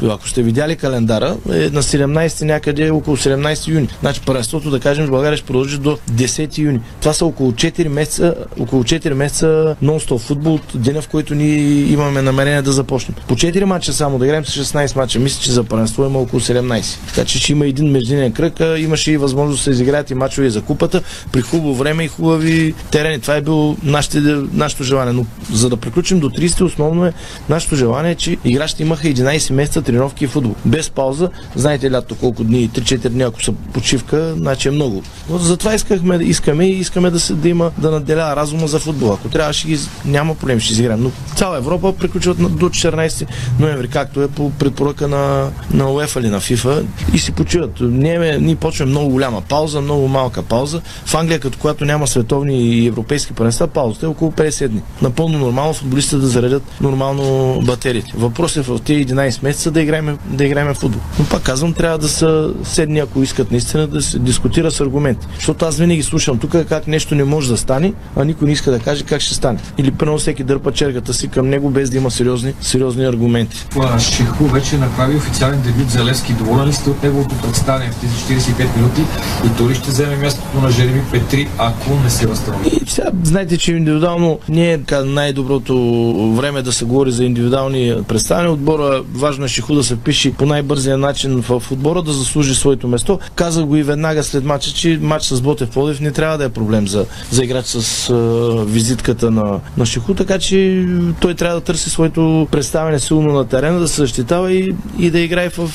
ако сте видяли календара, е на 17 някъде около 17 юни. Значи първенството, да кажем, в България ще продължи до 10 юни. Това са около 4 месеца, около 4 месеца нон-стоп футбол от деня, в който ние имаме намерение да започнем. По 4 мача само да играем с 16 мача. Мисля, че за първенство има около 17. Така че ще има един междинен кръг. Имаше и възможност да се изиграят и мачове за купата при хубаво време и хубави терени. Това е било нашите, нашето желание. Но за да приключим до 30 основно е нашето желание, че играчите имаха 11 месеца тренировки и футбол. Без пауза. Знаете лято колко дни, 3-4 дни, ако са почивка, значи е много. Но затова искахме, искаме и искаме да, се, да има да наделя разума за футбол. Ако трябва, ще ги, няма проблем, ще изиграем. Но цяла Европа приключват до 14 ноември, както е по предпоръка на, на УЕФА или на ФИФА и си почиват. Ние, ние почваме много голяма пауза, много малка пауза. В Англия, като когато няма световни и европейски първенства, паузата е около 50 дни. Напълно нормално футболистите да заредят нормално батериите. Въпрос е в тези 11 месеца да играем, да играем футбол. Но пак казвам, трябва да са седни, ако искат наистина да се дискутира с аргументи. Защото аз винаги слушам тук как нещо не може да стане, а никой не иска да каже как ще стане. Или първо всеки дърпа чергата си към него без да има сериозни, сериозни аргументи. Шиху вече направи официален дебют за Левски. Доволен ли сте от неговото представяне в тези 45 минути и дори ще вземе мястото на Жереми Петри, ако не се възстанови? И сега, знаете, че индивидуално не е най-доброто време да се говори за индивидуални представяне. Отбора важно е Шиху да се пише по най-бързия начин в отбора, да заслужи своето место. Казах го и веднага след матча, че матч с Ботев Плодив не трябва да е проблем за, за играч с а, визитката на, на Шиху, така че той трябва да търси своето представяне силно на терена, да се защитава и, и да играе в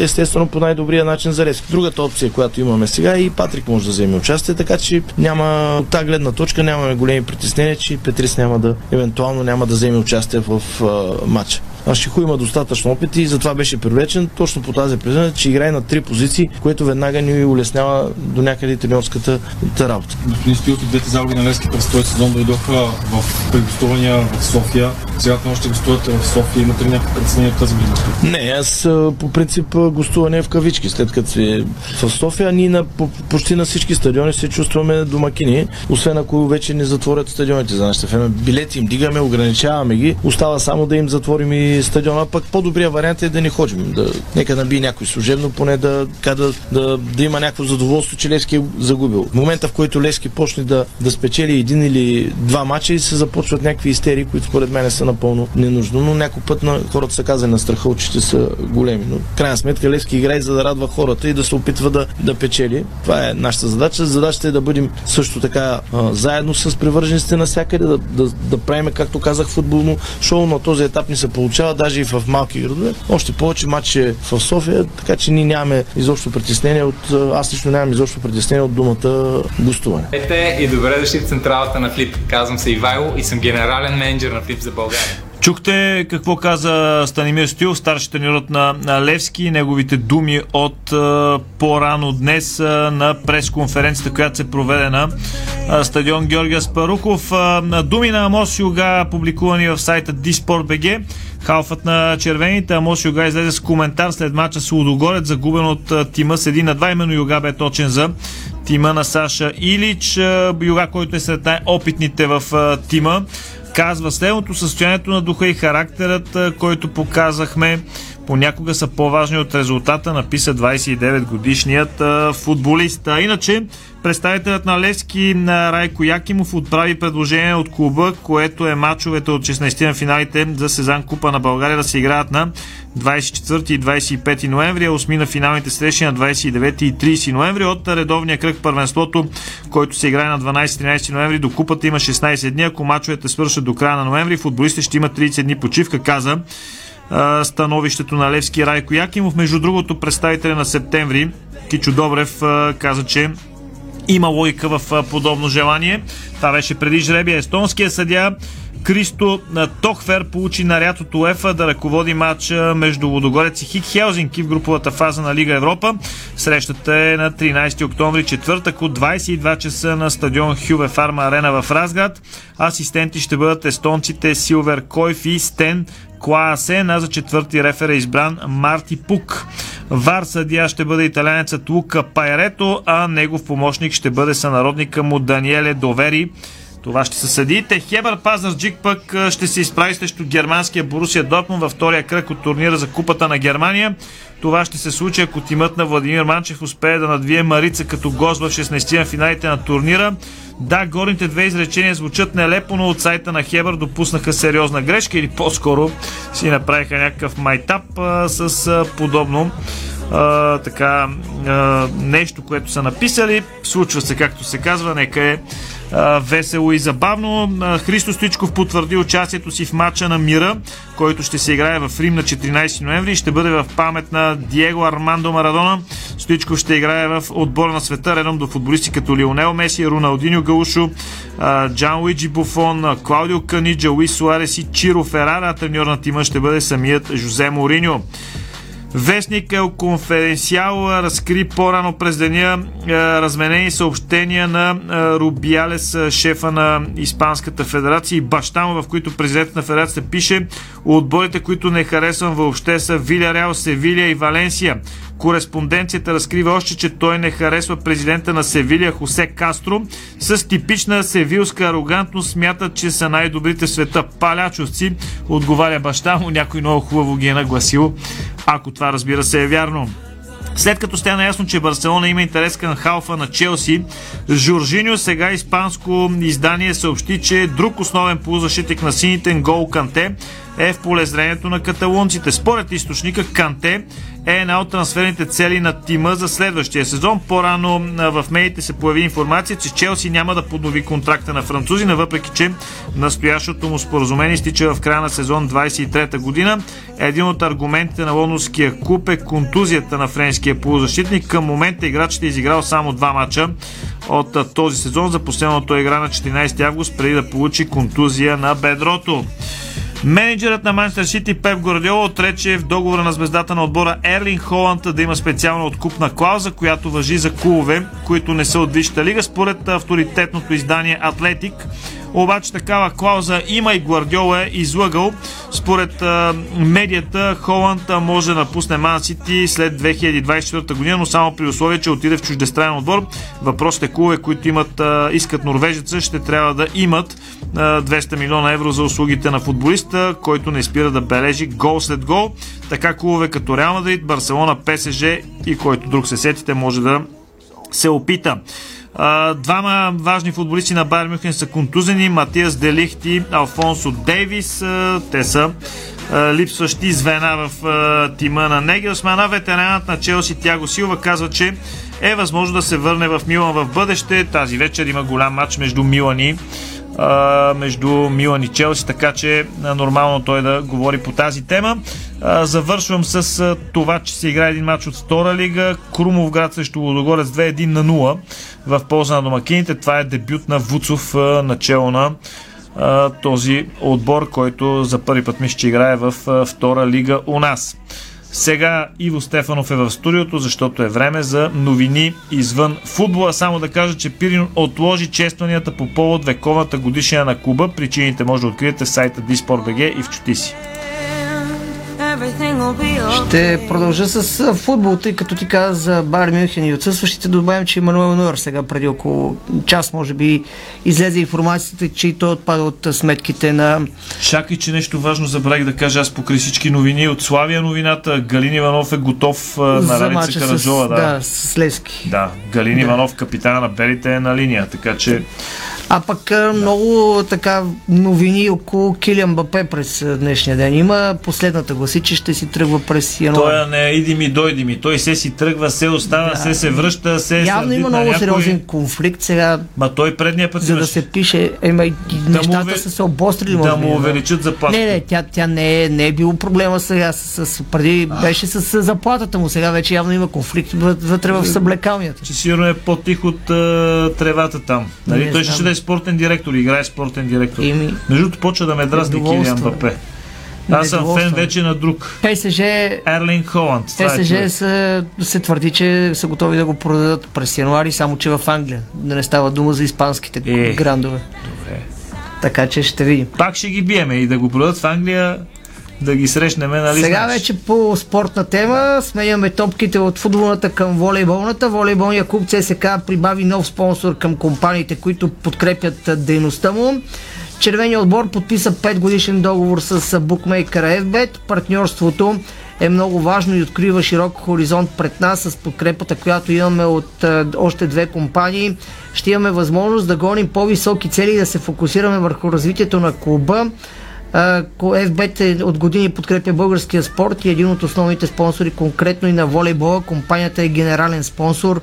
естествено по най-добрия начин за Левски. Другата опция, която имаме сега и Патрик може да вземе участие, така че няма от тази гледна точка нямаме големи притеснения, че Петрис няма да, евентуално няма да вземе участие в а, матча. Шиху има достатъчно опит и затова беше привлечен точно по тази причина, че играе на три позиции, което веднага ни улеснява до някъде тренерската работа. Господин Стилов, двете загуби на Левски през този сезон дойдоха в прегостувания в София. Сега не още гостувате в София. Имате ли някакво притеснение в тази година? Не, аз по принцип гостуване в кавички, след като си в София, ние на, по, почти на всички стадиони се чувстваме домакини, освен ако вече не затворят стадионите за нашите фена. Билети им дигаме, ограничаваме ги, остава само да им затворим и стадиона, пък по-добрия вариант е да не ходим. Да, нека наби някой служебно, поне да, да, да, да има някакво задоволство, че Левски е загубил. В момента, в който Левски почне да, да спечели един или два мача и се започват някакви истерии, които според мен са напълно ненужно. Но някой път на хората са казали на страха, очите са големи. Но крайна сметка Левски играе за да радва хората и да се опитва да, да печели. Това е нашата задача. Задачата е да бъдем също така а, заедно с привържениците навсякъде, да, да, да правим, както казах, футболно шоу. На този етап ни се получава даже и в малки градове. Още повече матч е в София, така че ние нямаме изобщо притеснение от... Аз лично нямам изобщо притеснение от думата гостуване. Ете и добре дошли в централата на Флип. Казвам се Ивайло и съм генерален менеджер на Флип за България. Чухте какво каза Станимир Стил, старши тренерът на, Левски, неговите думи от по-рано днес на пресконференцията, която се проведе на стадион Георгия Спаруков. Думи на Амос Юга, публикувани в сайта Disport.bg. Халфът на червените Амос Юга излезе с коментар след мача с Лудогорец, загубен от тима с един на два. Именно Юга бе точен за тима на Саша Илич. Юга, който е сред най-опитните в тима казва следното състоянието на духа и характерът, който показахме, понякога са по-важни от резултата, написа 29 годишният футболист. А иначе, представителят на Левски на Райко Якимов отправи предложение от клуба, което е мачовете от 16 на финалите за Сезан Купа на България да се играят на 24 и 25 ноември, а 8 на финалните срещи на 29 и 30 ноември. От редовния кръг първенството, който се играе на 12-13 ноември, до купата има 16 дни. Ако мачовете свършат до края на ноември, футболистите ще имат 30 дни почивка, каза становището на Левски Райко Якимов. Между другото, представителя на септември Кичо Добрев каза, че има логика в подобно желание. Това беше преди жребия. Естонския съдя Кристо Тохфер получи наряд от УЕФА да ръководи матча между Лодогорец и Хик Хелзинки в груповата фаза на Лига Европа. Срещата е на 13 октомври, четвъртък от 22 часа на стадион Хюве Фарма Арена в Разград. Асистенти ще бъдат естонците Силвер Койф и Стен Клаасен, а за четвърти рефер е избран Марти Пук. Вар съдия ще бъде италянецът Лука Пайрето, а негов помощник ще бъде сънародника му Даниеле Довери. Това ще са съдиите. Хебър Пазарджик пък ще се изправи срещу германския Борусия Дортмунд във втория кръг от турнира за Купата на Германия. Това ще се случи, ако тимът на Владимир Манчев успее да надвие Марица като гост в 16 на финалите на турнира. Да, горните две изречения звучат нелепо, но от сайта на Хебър допуснаха сериозна грешка или по-скоро си направиха някакъв майтап а, с а, подобно а, така а, нещо, което са написали. Случва се, както се казва, нека е весело и забавно. Христо Стоичков потвърди участието си в матча на мира, който ще се играе в Рим на 14 ноември и ще бъде в памет на Диего Армандо Марадона. Стоичков ще играе в отбора на света, редом до футболисти като Лионел Меси, Роналдиньо Гаушо, Джан Уиджи Буфон, Клаудио Каниджа, Луис Суарес и Чиро Ферара. Треньор на тима ще бъде самият Жозе Мориньо. Вестник El Conferencial разкри по-рано през деня е, разменени съобщения на е, Рубиалес, е, шефа на Испанската федерация и баща му, в които президентът на федерацията пише отборите, които не харесвам въобще са Виляреал, Севилия и Валенсия. Кореспонденцията разкрива още, че той не харесва президента на Севилия Хосе Кастро. С типична севилска арогантност смята, че са най-добрите света палячовци. Отговаря баща му, някой много хубаво ги е нагласил, ако това разбира се е вярно. След като стана ясно, че Барселона има интерес към халфа на Челси, Жоржиньо сега испанско издание съобщи, че друг основен полузащитник на сините Гол Канте е в полезрението на каталунците. Според източника Канте е една от трансферните цели на тима за следващия сезон. По-рано в медиите се появи информация, че Челси няма да поднови контракта на французина, въпреки че настоящото му споразумение стича в края на сезон 23 година. Един от аргументите на лондонския клуб е контузията на френския полузащитник. Към момента играчът е изиграл само два мача от този сезон. За последното игра на 14 август, преди да получи контузия на бедрото. Менеджерът на Манчестър Сити Пеп Гвардиола отрече в договора на звездата на отбора Ерлин Холанд да има специална откупна клауза, която въжи за клубове, които не са от Висшата лига, според авторитетното издание Атлетик. Обаче такава клауза има и Гвардиола е излъгал. Според а, медията Холанд може да напусне Ман Сити след 2024 година, но само при условие, че отиде в чуждестранен отбор. Въпросите клубове, които имат, а, искат норвежеца, ще трябва да имат а, 200 милиона евро за услугите на футболиста, който не спира да бележи гол след гол. Така клубове като Реал Мадрид, Барселона, ПСЖ и който друг се сетите може да се опита. Двама важни футболисти на Байер Мюхен са контузени. Матиас Делихт и Алфонсо Дейвис. Те са липсващи звена в тима на Негелсмана. Ветеранът на Челси Тяго Силва казва, че е възможно да се върне в Милан в бъдеще. Тази вечер има голям матч между Милан и между Милан и Челси, така че нормално той да говори по тази тема. Завършвам с това, че се играе един матч от втора лига. Крумов град срещу Лодогорец 2-1 на 0 в полза на домакините. Това е дебют на Вуцов начало на този отбор, който за първи път ми ще играе в втора лига у нас. Сега Иво Стефанов е в студиото, защото е време за новини извън футбола. Само да кажа, че Пирин отложи честванията по повод вековната годишния на клуба. Причините може да откриете в сайта Disport.bg и в чути си. Ще продължа с футбол, тъй като ти каза за Бар Мюнхен и отсъстващите. Добавим, че Мануел Нуер сега преди около час, може би, излезе информацията, че и той отпада от сметките на... Чакай, че нещо важно забравих да кажа аз покрай всички новини. От Славия новината Галин Иванов е готов на Раница Караджова. Да. да, с Лески. Да, Галин да. Иванов, капитана на Белите е на линия, така че а пък да. много така новини около Килиан Бапе през днешния ден. Има последната гласи, че ще си тръгва през януари. Той не иди ми, дойди ми. Той се си тръгва, се остава, да. се се връща, се Явно има много някой... сериозен конфликт сега. Ма той предния път За да се пише, ема да нещата уве... са се обострили. Да му увеличат заплатата. Не, не, тя, тя не, е, не е било проблема сега. С, с, преди а. беше с, с заплатата му. Сега вече явно има конфликт вътре в съблекалнията. Че сигурно е по-тих от uh, тревата там. Нали? Той ще да е спортен директор, играе спортен директор. Ими... Между другото почва да ме дразни Килиан Бапе. Аз съм фен вече на друг. ПСЖ... Ерлин Холанд. ПСЖ е са, се твърди, че са готови да го продадат през януари, само че в Англия. Да не става дума за испанските е, грандове. Добре. Така че ще видим. Пак ще ги биеме и да го продадат в Англия да ги срещнем, нали Сега знаеш? вече по спортна тема сменяме топките от футболната към волейболната. Волейболния клуб ЦСК прибави нов спонсор към компаниите, които подкрепят дейността му. Червеният отбор подписа 5 годишен договор с букмейкера FBET. Партньорството е много важно и открива широк хоризонт пред нас с подкрепата, която имаме от още две компании. Ще имаме възможност да гоним по-високи цели и да се фокусираме върху развитието на клуба. FBET е от години подкрепя българския спорт и един от основните спонсори, конкретно и на волейбола. Компанията е генерален спонсор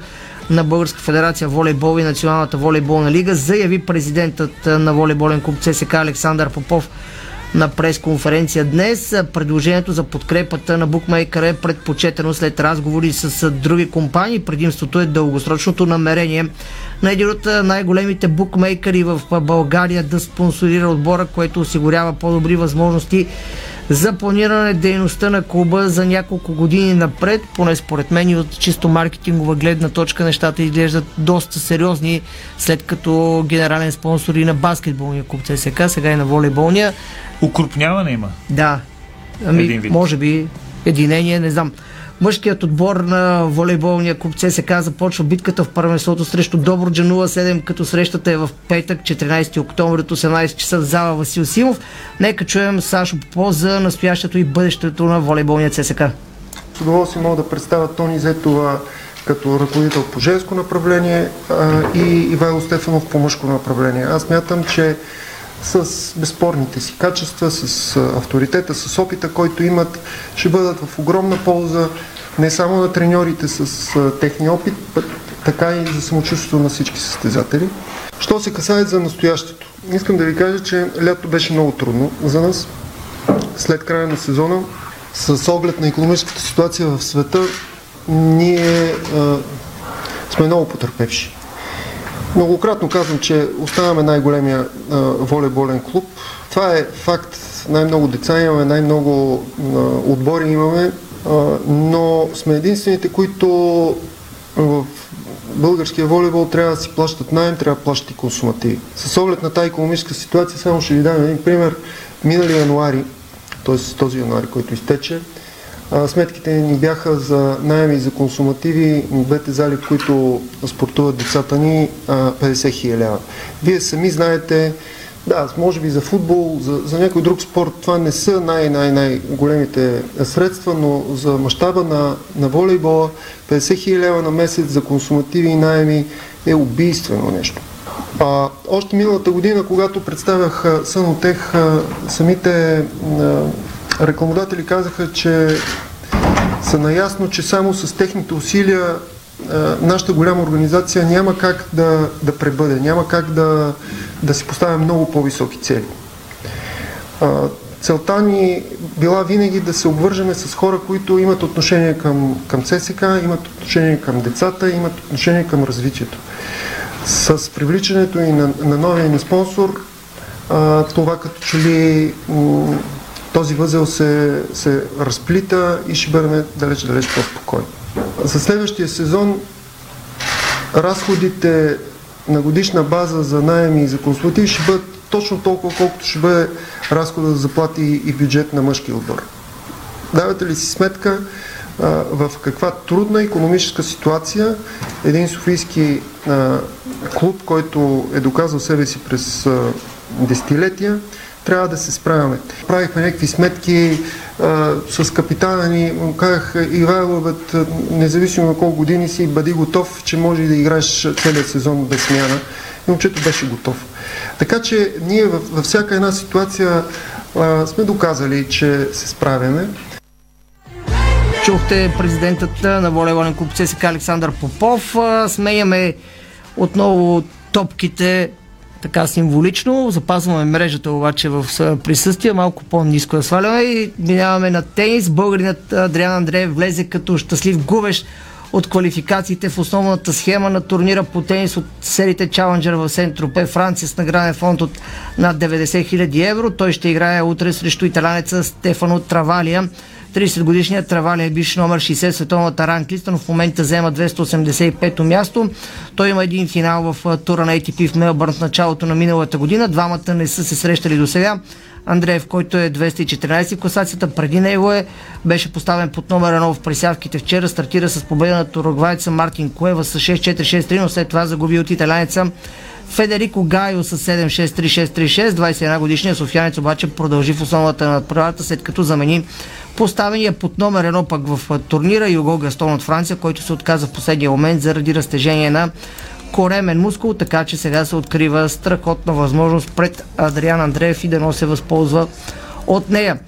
на Българска федерация волейбол и Националната волейболна лига, заяви президентът на волейболен клуб ЦСК Александър Попов на пресконференция днес. Предложението за подкрепата на букмейкъра е предпочетено след разговори с други компании. Предимството е дългосрочното намерение на един от най-големите букмейкъри в България да спонсорира отбора, което осигурява по-добри възможности за планиране дейността на клуба за няколко години напред, поне според мен и от чисто маркетингова гледна точка нещата изглеждат доста сериозни, след като генерален спонсор и на баскетболния клуб ЦСК, сега и на волейболния. Укрупняване има. Да. Ами, може би единение, не знам. Мъжкият отбор на волейболния клуб ЦСК започва битката в първенството срещу Добруджа 07, като срещата е в петък, 14 октомври от 18 часа в зала Васил Симов. Нека чуем Сашо Попо за настоящето и бъдещето на волейболния ЦСК. С удоволствие мога да представя Тони Зетова като ръководител по женско направление а, и Ивайло Стефанов по мъжко направление. Аз мятам, че с безспорните си качества, с авторитета, с опита, който имат, ще бъдат в огромна полза не само на треньорите с техния опит, така и за самочувствието на всички състезатели. Що се касае за настоящето? Искам да ви кажа, че лято беше много трудно за нас. След края на сезона, с оглед на економическата ситуация в света, ние а, сме много потърпевши. Многократно казвам, че оставаме най-големия волейболен клуб. Това е факт. Най-много деца имаме, най-много отбори имаме, но сме единствените, които в българския волейбол трябва да си плащат найем, трябва да плащат и консумативи. С оглед на тази економическа ситуация, само ще ви дам един пример. Минали януари, т.е. този януари, който изтече, сметките ни бяха за найеми за консумативи двете зали, в които спортуват децата ни, а, 50 хиляди лева. Вие сами знаете, да, може би за футбол, за, за някой друг спорт това не са най-най-най-големите средства, но за мащаба на, на волейбола 50 хиляди лева на месец за консумативи и найеми е убийствено нещо. А, още миналата година, когато представях Сънотех, самите а, рекламодатели казаха, че са наясно, че само с техните усилия а, нашата голяма организация няма как да, да пребъде, няма как да, да си поставя много по-високи цели. Целта ни била винаги да се обвържеме с хора, които имат отношение към, към ЦСК, имат отношение към децата, имат отношение към развитието. С привличането и на, на новия ни спонсор, това като че ли този възел се, се разплита и ще бъдем далеч-далеч по-спокойни. За следващия сезон разходите на годишна база за найеми и за консултативи ще бъдат точно толкова, колкото ще бъде разхода за заплати и бюджет на мъжкия отбор. Давате ли си сметка в каква трудна економическа ситуация един софийски клуб, който е доказал себе си през а, десетилетия, трябва да се справяме. Правихме някакви сметки а, с капитана ни, му казах, Ивайло, бе, независимо колко години си, бъди готов, че може да играеш целият сезон без смяна. И момчето беше готов. Така че ние във, във всяка една ситуация а, сме доказали, че се справяме. Чухте президентът на волейболен клуб ЦСК Александър Попов. А, Сменяме отново топките така символично. Запазваме мрежата обаче в присъствие, малко по-низко я сваляме и минаваме на тенис. Българинът Адриан Андреев влезе като щастлив губещ от квалификациите в основната схема на турнира по тенис от серите Challenger в Сент-Тропе, Франция с награден фонд от над 90 000 евро. Той ще играе утре срещу италянеца Стефано Травалия. 30 годишният Травалия е бивш номер 60 в световната ранглиста, но в момента взема 285-то място. Той има един финал в тура на ATP в Мелбърн в началото на миналата година. Двамата не са се срещали до сега. Андреев, който е 214 в класацията, преди него е, беше поставен под номер 1 в присявките вчера, стартира с победа на туругвайца Мартин Куева с 6-4-6-3, но след това загуби от италянеца Федерико Гайо с 7-6-3-6-3-6. 21 годишният софиянец обаче продължи в основата на надправата, след като замени поставения под номер едно пък в турнира Юго Гастон от Франция, който се отказа в последния момент заради разтежение на коремен мускул, така че сега се открива страхотна възможност пред Адриан Андреев и да но се възползва от нея.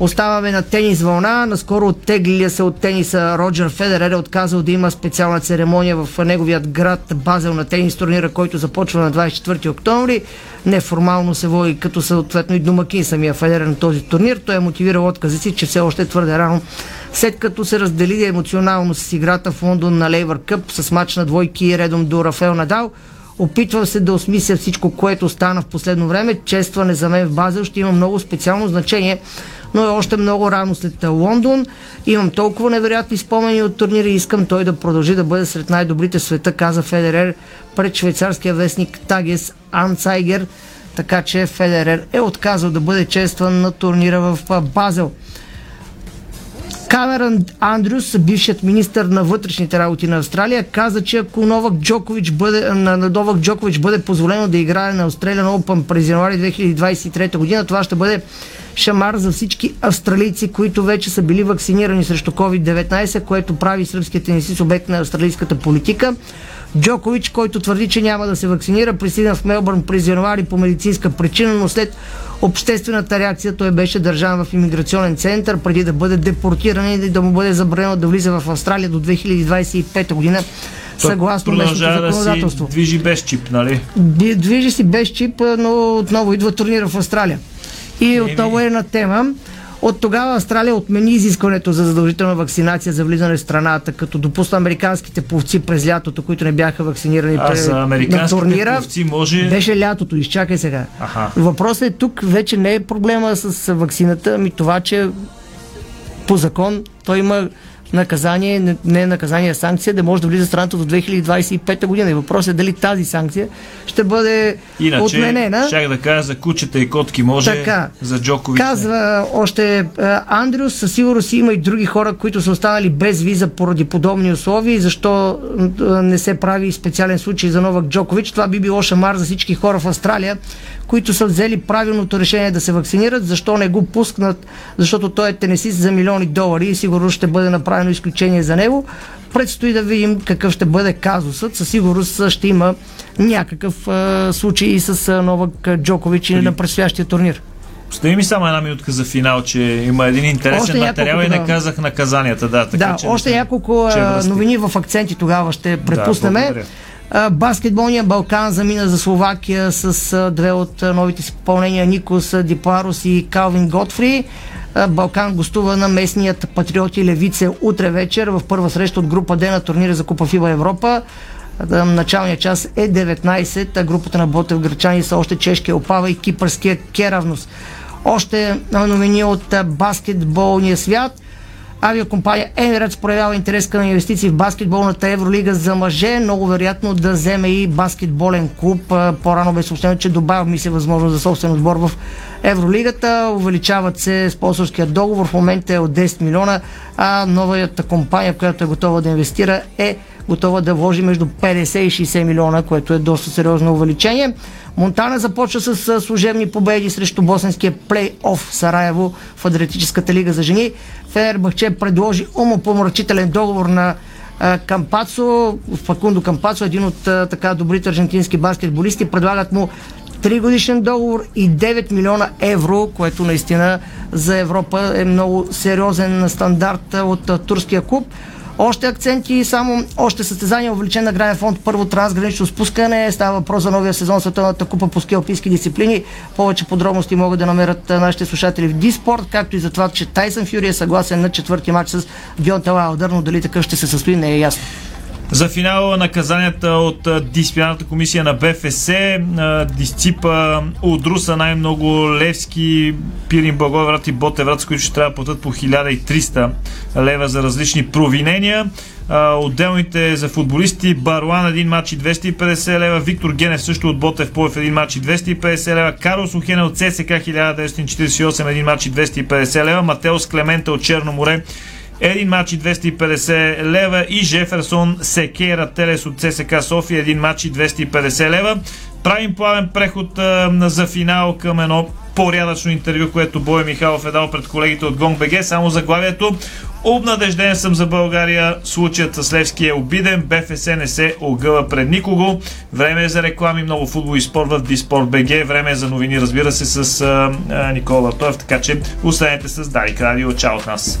Оставаме на тенис вълна. Наскоро оттеглилия се от тениса Роджер Федерер е отказал да има специална церемония в неговият град Базел на тенис турнира, който започва на 24 октомври. Неформално се води като съответно и домакин самия Федерер на този турнир. Той е мотивирал отказа си, че все още е твърде рано след като се раздели емоционално с играта в Лондон на Лейвър Къп с мач на двойки и редом до Рафел Надал. Опитвам се да осмисля всичко, което стана в последно време. Честване за мен в Базел ще има много специално значение, но е още много рано след Лондон. Имам толкова невероятни спомени от турнира и искам той да продължи да бъде сред най-добрите в света, каза Федерер пред швейцарския вестник Тагес Анцайгер, така че Федерер е отказал да бъде честван на турнира в Базел. Камеран Андрюс, бившият министр на вътрешните работи на Австралия, каза, че ако Новак Джокович бъде, на, на Новак Джокович бъде позволено да играе на Australian Open през януари 2023 година, това ще бъде шамар за всички австралийци, които вече са били вакцинирани срещу COVID-19, което прави сръбският тенисист обект на австралийската политика. Джокович, който твърди, че няма да се вакцинира, пристигна в Мелбърн през януари по медицинска причина, но след обществената реакция той беше държан в иммиграционен център преди да бъде депортиран и да му бъде забранено да влиза в Австралия до 2025 година. Съгласно местното продължава да си законодателство. движи без чип, нали? Движи си без чип, но отново идва турнира в Австралия. И отново е на тема. От тогава Австралия отмени изискването за задължителна вакцинация за влизане в страната, като допусна американските пловци през лятото, които не бяха вакцинирани А пре- за на американските турнира. пловци може- Беше лятото, изчакай сега. Аха. Въпросът е тук вече не е проблема с вакцината, ами това, че по закон той има наказание, не- не наказание, а санкция, да може да влиза в страната до 2025 година. И въпросът е дали тази санкция ще бъде Иначе, отменена. щях да кажа за кучета и котки може, Така. за Джокович. Казва още Андрюс, със сигурност има и други хора, които са останали без виза поради подобни условия и защо не се прави специален случай за Новак Джокович. Това би било шамар за всички хора в Австралия, които са взели правилното решение да се вакцинират. Защо не го пускнат? Защото той е тенесист за милиони долари и сигурно ще бъде направено изключение за него. Предстои да видим какъв ще бъде казусът. Със сигурност ще има някакъв а, случай и с а, Новак Джокович и на предстоящия турнир. Остави ми само една минутка за финал, че има един интересен Още материал и няколко, не да. казах наказанията. Да, така, Да, че още не- няколко че новини в акценти тогава ще препуснеме. благодаря. А, Баскетболният Балкан замина за Словакия с две от новите си попълнения Никос а, Дипарус и Калвин Готфри. Балкан гостува на местният патриоти Левице утре вечер в първа среща от група Д на турнира за Купа Фиба Европа. Началният час е 19, а групата на Ботев Гречани са още чешкия Опава и кипърския Керавнос. Още новини от баскетболния свят. Авиакомпания Emirates проявява интерес към инвестиции в баскетболната Евролига за мъже. Много вероятно да вземе и баскетболен клуб. По-рано бе съобщено, че добавя ми се възможност за собствен отбор в Евролигата. Увеличават се спонсорския договор. В момента е от 10 милиона, а новата компания, която е готова да инвестира, е готова да вложи между 50 и 60 милиона, което е доста сериозно увеличение. Монтана започва с служебни победи срещу босненския плей-оф Сараево в Адриатическата лига за жени. Фенербахче предложи умопомрачителен договор на Кампацо, Факундо Кампацо, един от така добрите аржентински баскетболисти. Предлагат му 3 годишен договор и 9 милиона евро, което наистина за Европа е много сериозен стандарт от турския клуб. Още акценти, само още състезания, увеличен на граден фонд, първо трансгранично спускане, става въпрос за новия сезон Световната купа по ски алпийски дисциплини. Повече подробности могат да намерят нашите слушатели в Диспорт, както и за това, че Тайсън Фюри е съгласен на четвърти матч с Дионта Лаудър, но дали такъв ще се състои не е ясно. За финала наказанията от дисциплинарната комисия на БФС, дисципа Удруса най-много Левски, Пирин Благоеврат и Ботеврат, с които ще трябва да платят по 1300 лева за различни провинения. Отделните за футболисти Баруан един матч и 250 лева, Виктор Генев също от Ботев Поев един матч и 250 лева, Карлос Охене от ЦСК 1948 един матч и 250 лева, Матеос Клемента от Черно море един матч и 250 лева и Жеферсон Секера Телес от ЦСК София един матч и 250 лева. Правим плавен преход а, за финал към едно порядъчно интервю, което Бой Михайлов е дал пред колегите от Гонг БГ. Само заглавието. Обнадежден съм за България. Случаят с Левски е обиден. БФС не се огъва пред никого. Време е за реклами, много футбол и спорт в Диспорт БГ. Време е за новини, разбира се, с а, а, Никола Латоев. Така че останете с Дарик Радио. Чао от нас.